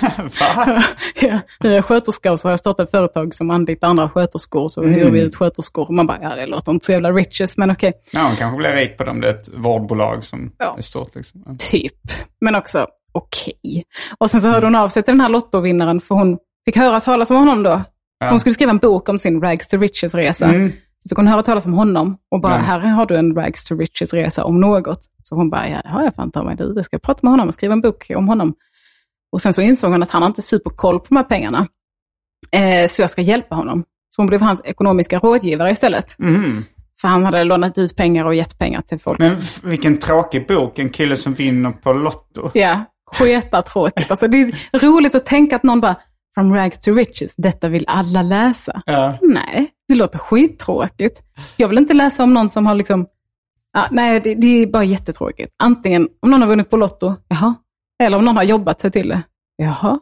B: Va?
C: ja, nu är jag sköterska och så har jag startat ett företag som anlitar andra sköterskor, så
B: Mm.
C: hyr vi ut sköterskor. Och man bara, ja det låter inte så jävla riches, men okej.
B: Ja, hon kanske blir rik på dem. Det är ett vårdbolag som
C: Ja.
B: är stort. Liksom. Ja.
C: Typ. Men också okej. Och sen så hörde hon av sig till den här lottovinnaren för hon fick höra talas om honom då. Hon skulle skriva en bok om sin Rags to Riches-resa.
B: Mm.
C: Så fick hon höra talas om honom och bara,
B: Ja.
C: här har du en Rags to Riches-resa om något. Så hon bara, ja det har jag fan ta mig. Du, jag ska prata med honom och skriva en bok om honom. Och sen så insåg hon att han har inte superkoll på de här pengarna. Eh, så jag ska hjälpa honom. Så hon blev hans ekonomiska rådgivare istället.
B: Mm.
C: För han hade lånat ut pengar och gett pengar till folk.
B: Men vilken tråkig bok. En kille som vinner på Lotto.
C: Ja, skitartråkigt. Alltså, det är roligt att tänka att någon bara, from rags to riches, detta vill alla läsa.
B: Ja.
C: Nej, det låter skittråkigt. Jag vill inte läsa om någon som har liksom, ja, nej det, det är bara jättetråkigt. Antingen om någon har vunnit på Lotto, jaha. Eller om någon har jobbat sig till det, jaha.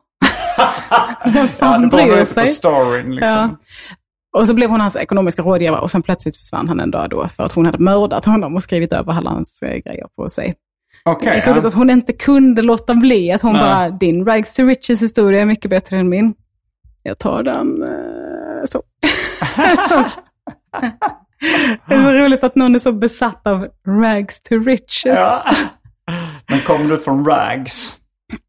C: Vem
B: Ja,
C: fan
B: bara
C: bryr sig?
B: på storyn liksom.
C: Ja. Och så blev hon hans ekonomiska rådgivare och sen plötsligt försvann han en dag då för att hon hade mördat honom och skrivit över alla hans eh, grejer på sig.
B: Okej,
C: Det är roligt
B: ja.
C: att hon inte kunde låta bli. Att hon
B: Nej.
C: bara, din Rags to Riches historia är mycket bättre än min. Jag tar den eh, så. det är så roligt att någon är så besatt av Rags to Riches.
B: Ja. Men kom du från rags?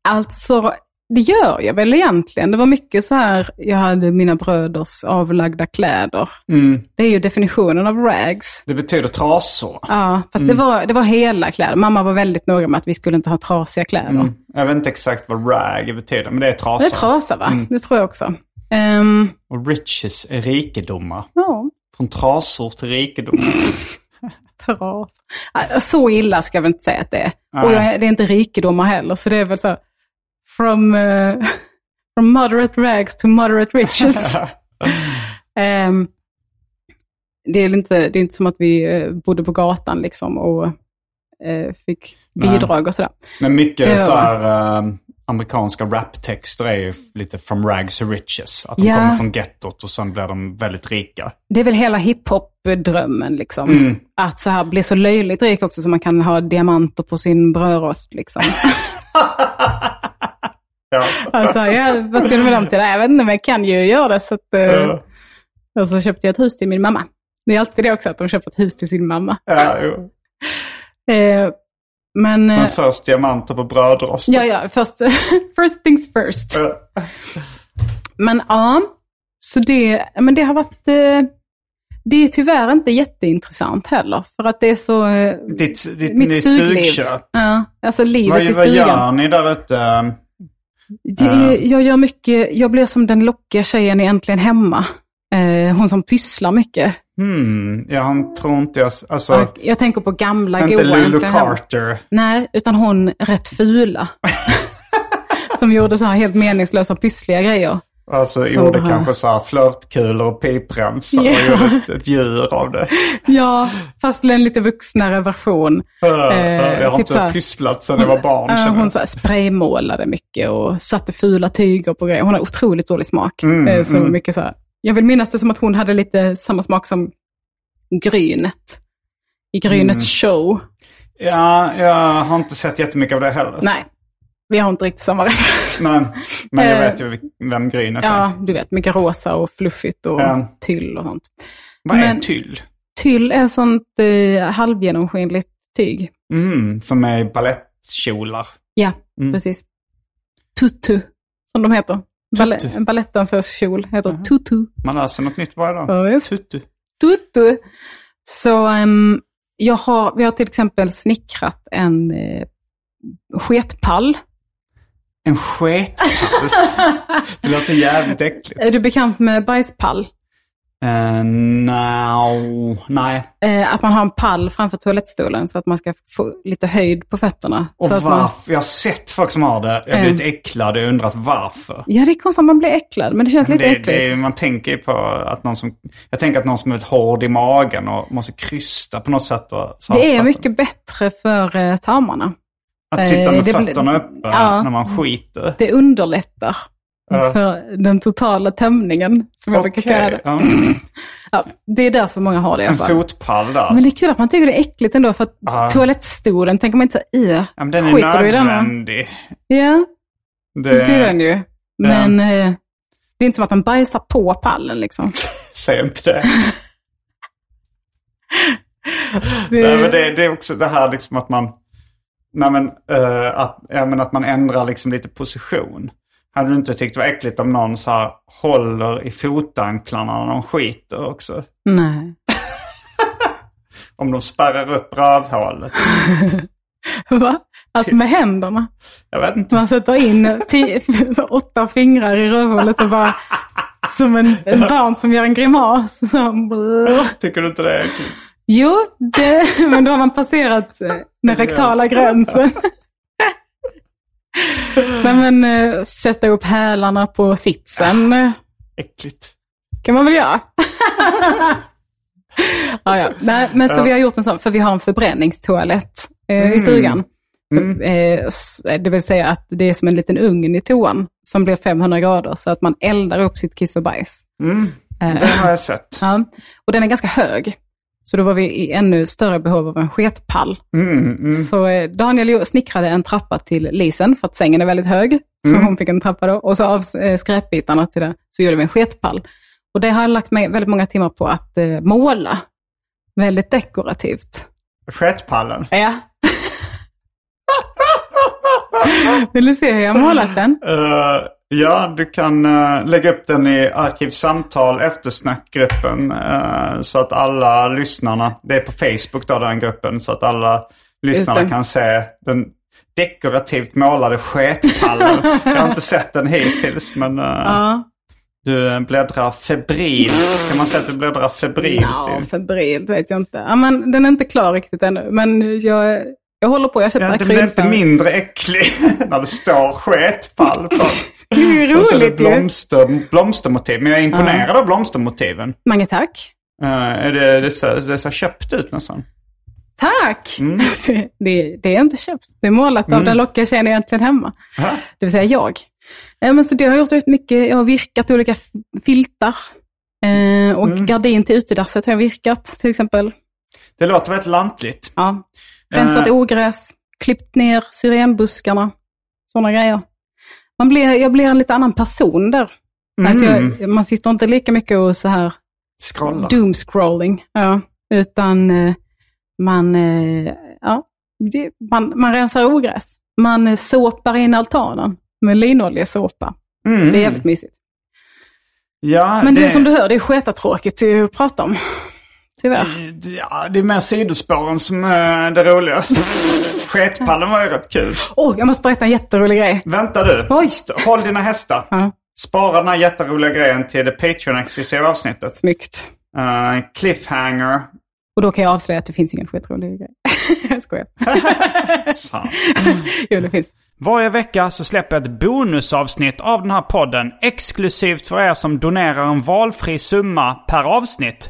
C: Alltså, det gör jag väl egentligen. Det var mycket så här, jag hade mina bröders avlagda kläder.
B: Mm.
C: Det är ju definitionen av rags.
B: Det betyder trasor.
C: Ja, fast det, var, det var hela kläder. Mamma var väldigt noga med att vi skulle inte ha trasiga kläder.
B: Mm. Jag vet inte exakt vad rag betyder, men det är trasor.
C: Det är trasa va?
B: Mm.
C: Det tror jag också. Ehm,
B: Och riches är rikedomar.
C: ja,
B: Från trasor till rikedom.
C: tras. Ah, Så illa ska jag väl inte säga att det är.
B: Nej.
C: Och jag, det är inte rikedomar heller, så det är väl så. From, eh, from moderate rags to moderate riches. Ehm, det är inte, det är inte som att vi eh, bodde på gatan liksom och eh, fick
B: Nej.
C: bidrag och sådär.
B: Men mycket
C: Ja.
B: så här eh, amerikanska raptexter är ju lite from rags to riches. Att de
C: Ja.
B: kommer från gettot och sen blir de väldigt rika.
C: Det är väl hela hiphop-drömmen liksom.
B: Mm.
C: Att så här bli så löjligt rik också så man kan ha diamanter på sin brödrost liksom.
B: Ja.
C: Alltså, ja, vad ska du med dem till? Jag vet inte, men jag kan ju göra det. Så att, eh,
B: Ja.
C: Och så köpte jag ett hus till min mamma. Det är alltid det också, att de köper ett hus till sin mamma.
B: Ja, jo.
C: Eh, Men, eh,
B: Men först diamanter på brödrost.
C: ja, ja, först, first things first.
B: Ja.
C: Men ja, så det, men det har varit... Eh, det är tyvärr inte jätteintressant heller. För att det är så... Eh,
B: Ditt, ditt,
C: Mitt
B: stugköp.
C: ja, alltså livet
B: Vad,
C: i
B: vad
C: stugan.
B: gör ni där ute?
C: Det är, jag gör mycket, jag blir som den lockiga tjejen i Äntligen Hemma. Eh, hon som pysslar mycket.
B: Hmm, ja, tror inte jag... Alltså,
C: Och jag tänker på gamla
B: inte
C: goa
B: Lulu
C: Äntligen Hemma.
B: Carter.
C: Nej, utan hon rätt fula. som gjorde så här helt meningslösa pyssliga grejer.
B: Alltså
C: Som
B: gjorde kanske så här flörtkulor och pipremsar
C: Ja.
B: och gjorde ett, ett djur av det.
C: Ja, fast en lite vuxnare version.
B: jag har
C: typ
B: inte
C: så här-
B: pysslat sedan jag var barn. Jag.
C: hon så här spraymålade mycket och satte fula tyger på grejer. Hon har otroligt dålig smak.
B: Mm,
C: Eh, så
B: mm.
C: mycket så här. Jag vill minnas det som att hon hade lite samma smak som Grynet. I Grynets
B: Mm.
C: show.
B: Ja, jag har inte sett jättemycket av det heller.
C: Nej, vi har inte riktigt samma referens.
B: Men, men jag
C: Eh,
B: vet ju vem Grynet är.
C: Ja, du vet, mycket rosa och fluffigt och
B: Ja.
C: tyll och sånt.
B: Vad är
C: men-
B: tyll?
C: Tyll är sånt eh, halvgenomskinligt tyg.
B: Mm, som är balettkjolar.
C: Ja,
B: Mm.
C: precis. Tutu, som de heter. Bale-
B: Tutu.
C: en balettdansös kjol heter tutu.
B: Man lär sig något nytt varje dag.
C: Ja.
B: Tutu.
C: Tutu. Så ehm, jag har, vi har till exempel snickrat en uh, sketpall.
B: En sketpall. det låter jävligt äckligt.
C: Är du bekant med bajspall?
B: Uh, no, nej.
C: Eh, att man har en pall framför toalettstolen så att man ska få lite höjd på fötterna.
B: Och
C: så att man,
B: varför? Jag har sett folk som har det. Jag har
C: Mm.
B: blivit äcklad och undrat varför.
C: ja, det är konstigt att man blir äcklad, men det känns lite
B: Det,
C: äckligt.
B: det, är- man tänker på att någon som... Jag tänker att någon som är ett hård i magen och måste krysta på något sätt. Och, så
C: Det är
B: fötterna.
C: mycket bättre för eh, tarmarna.
B: Att sitta
C: eh,
B: med
C: det blir-
B: fötterna uppe
C: Ja.
B: när man skiter.
C: Det underlättar
B: Ja.
C: för den totala tömningen, som jag brukar kalla det.
B: ja.
C: Ja, det är därför många har det
B: En fotpall där.
C: Men det är kul att man tycker det är äckligt ändå, för att
B: Ja.
C: toalettstolen tänker man inte så, i.
B: ja, men den är
C: skiter
B: nödvändig.
C: Ja,
B: Det,
C: det är den ju. Men eh, det är inte som att man bajsar på pallen liksom.
B: Säg inte det.
C: Det,
B: Nej, men det, det är också det här liksom att man... Nej, men, eh, att, ja, men att man ändrar liksom lite position. Hade du inte tyckt det var äckligt om någon så här håller i fotanklarna när de skiter också?
C: Nej.
B: Om de spärrar upp rövhålet.
C: Va? Alltså med händerna.
B: Jag vet inte.
C: Man sätter in tio, åtta fingrar i rövhålet och bara som en, en barn som gör en grimas.
B: Tycker du inte det är äckligt?
C: Jo, det, men då har man passerat eh, den rektala gränsen. Nej, men eh, sätta upp hälarna på sitsen eh,
B: Äckligt.
C: kan man väl göra. ja, ja. Nej, men så vi har gjort en sån, för vi har en förbränningstoalett eh, i stugan. Eh, s- det vill säga att det är som en liten ugn i toan som blir 500 grader så att man eldar upp sitt kiss och bajs.
B: Mm,
C: Eh,
B: det har jag sett.
C: ja. Och den är ganska hög. Så då var vi i ännu större behov av en sketpall.
B: Mm, mm.
C: Så eh, Daniel snickrade en trappa till Lisen för att sängen är väldigt hög. Så
B: Mm.
C: hon fick en trappa då. Och så av eh, skräpbitarna till det så gjorde vi en sketpall. Och det har jag lagt mig väldigt många timmar på att eh, måla. Väldigt dekorativt.
B: Sketpallen.
C: Ja. Vill du se hur jag har målat den?
B: Eh, ja, du kan eh, lägga upp den i Arkivsamtal eftersnackgruppen. uh, så att alla lyssnarna, det är på Facebook då den gruppen, så att alla lyssnarna kan se den dekorativt målade sketpallen. jag har inte sett den hittills men eh,
C: Ja,
B: du bläddrar febrilt. Kan man säga att du bläddrar febrilt?
C: ja febrilt vet jag inte. Ja, men den är inte klar riktigt ännu. Men jag, jag håller på, jag har köpt
B: Ja, det blir inte
C: akrylfärg.
B: mindre äcklig när det står sketpall på.
C: Det är ju roligt
B: blomster, blomstermotiv. Men jag är imponerad av blomstermotiven.
C: Mange tack.
B: Uh, är det, det, ser, det ser köpt ut nästan.
C: Tack!
B: Mm.
C: Det, det är inte köpt. Det är målat av den lockiga tjejen egentligen hemma.
B: Aha.
C: Det vill säga jag. Eh, men så det har jag gjort mycket. Jag har virkat olika filtar. Eh, och
B: Mm.
C: gardin till utedasset har jag virkat till exempel.
B: Det låter väldigt lantligt.
C: Ja. Rensat
B: Eh.
C: ogräs, klippt ner syrenbuskarna. Sådana grejer. Man blir, jag blir en lite annan person där. Att
B: Mm.
C: jag, man sitter inte lika mycket och så här
B: Scrollar.
C: doomscrolling. Ja, utan eh, man, eh, ja, det, man, man rensar ogräs. Man eh, såpar in altanen med linoljesåpa.
B: Mm.
C: Det är jävligt mysigt.
B: Ja,
C: Men det, som du hör, det är skitatråkigt att prata om. Tyvärr.
B: Ja, det är mer sidospåren som är det roliga. Sketpallen var ju rätt kul.
C: Åh, jag måste berätta en jätterolig grej.
B: Vänta du.
C: Oj.
B: Håll dina hästar.
C: Ja.
B: Spara den här jätteroliga grejen till det Patreon-exklusiva avsnittet.
C: Snyggt.
B: Uh, cliffhanger.
C: Och då kan jag avslöja att det finns ingen skitrolig grej. jag skojar.
B: Fan.
C: jo, det finns.
B: Varje vecka så släpper jag ett bonusavsnitt av den här podden exklusivt för er som donerar en valfri summa per avsnitt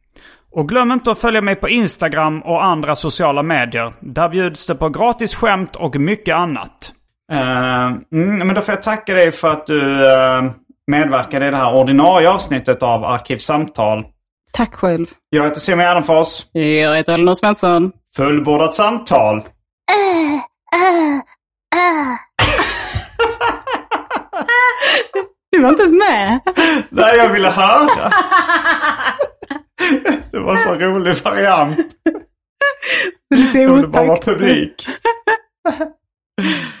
B: Och glöm inte att följa mig på Instagram och andra sociala medier. Där bjuds det på gratis skämt och mycket annat. Eh, mm, men då får jag tacka dig för att du eh, medverkade i det här ordinarie avsnittet av Arkivsamtal.
C: Tack själv.
B: Jag heter Simon Gärdenfors.
C: Jag heter Elinor Svensson.
B: Fullbordat samtal.
C: Du var inte ens med.
B: Nej, jag ville höra. Det var så rolig variant.
C: Lite
B: Jag ville bara vara publik.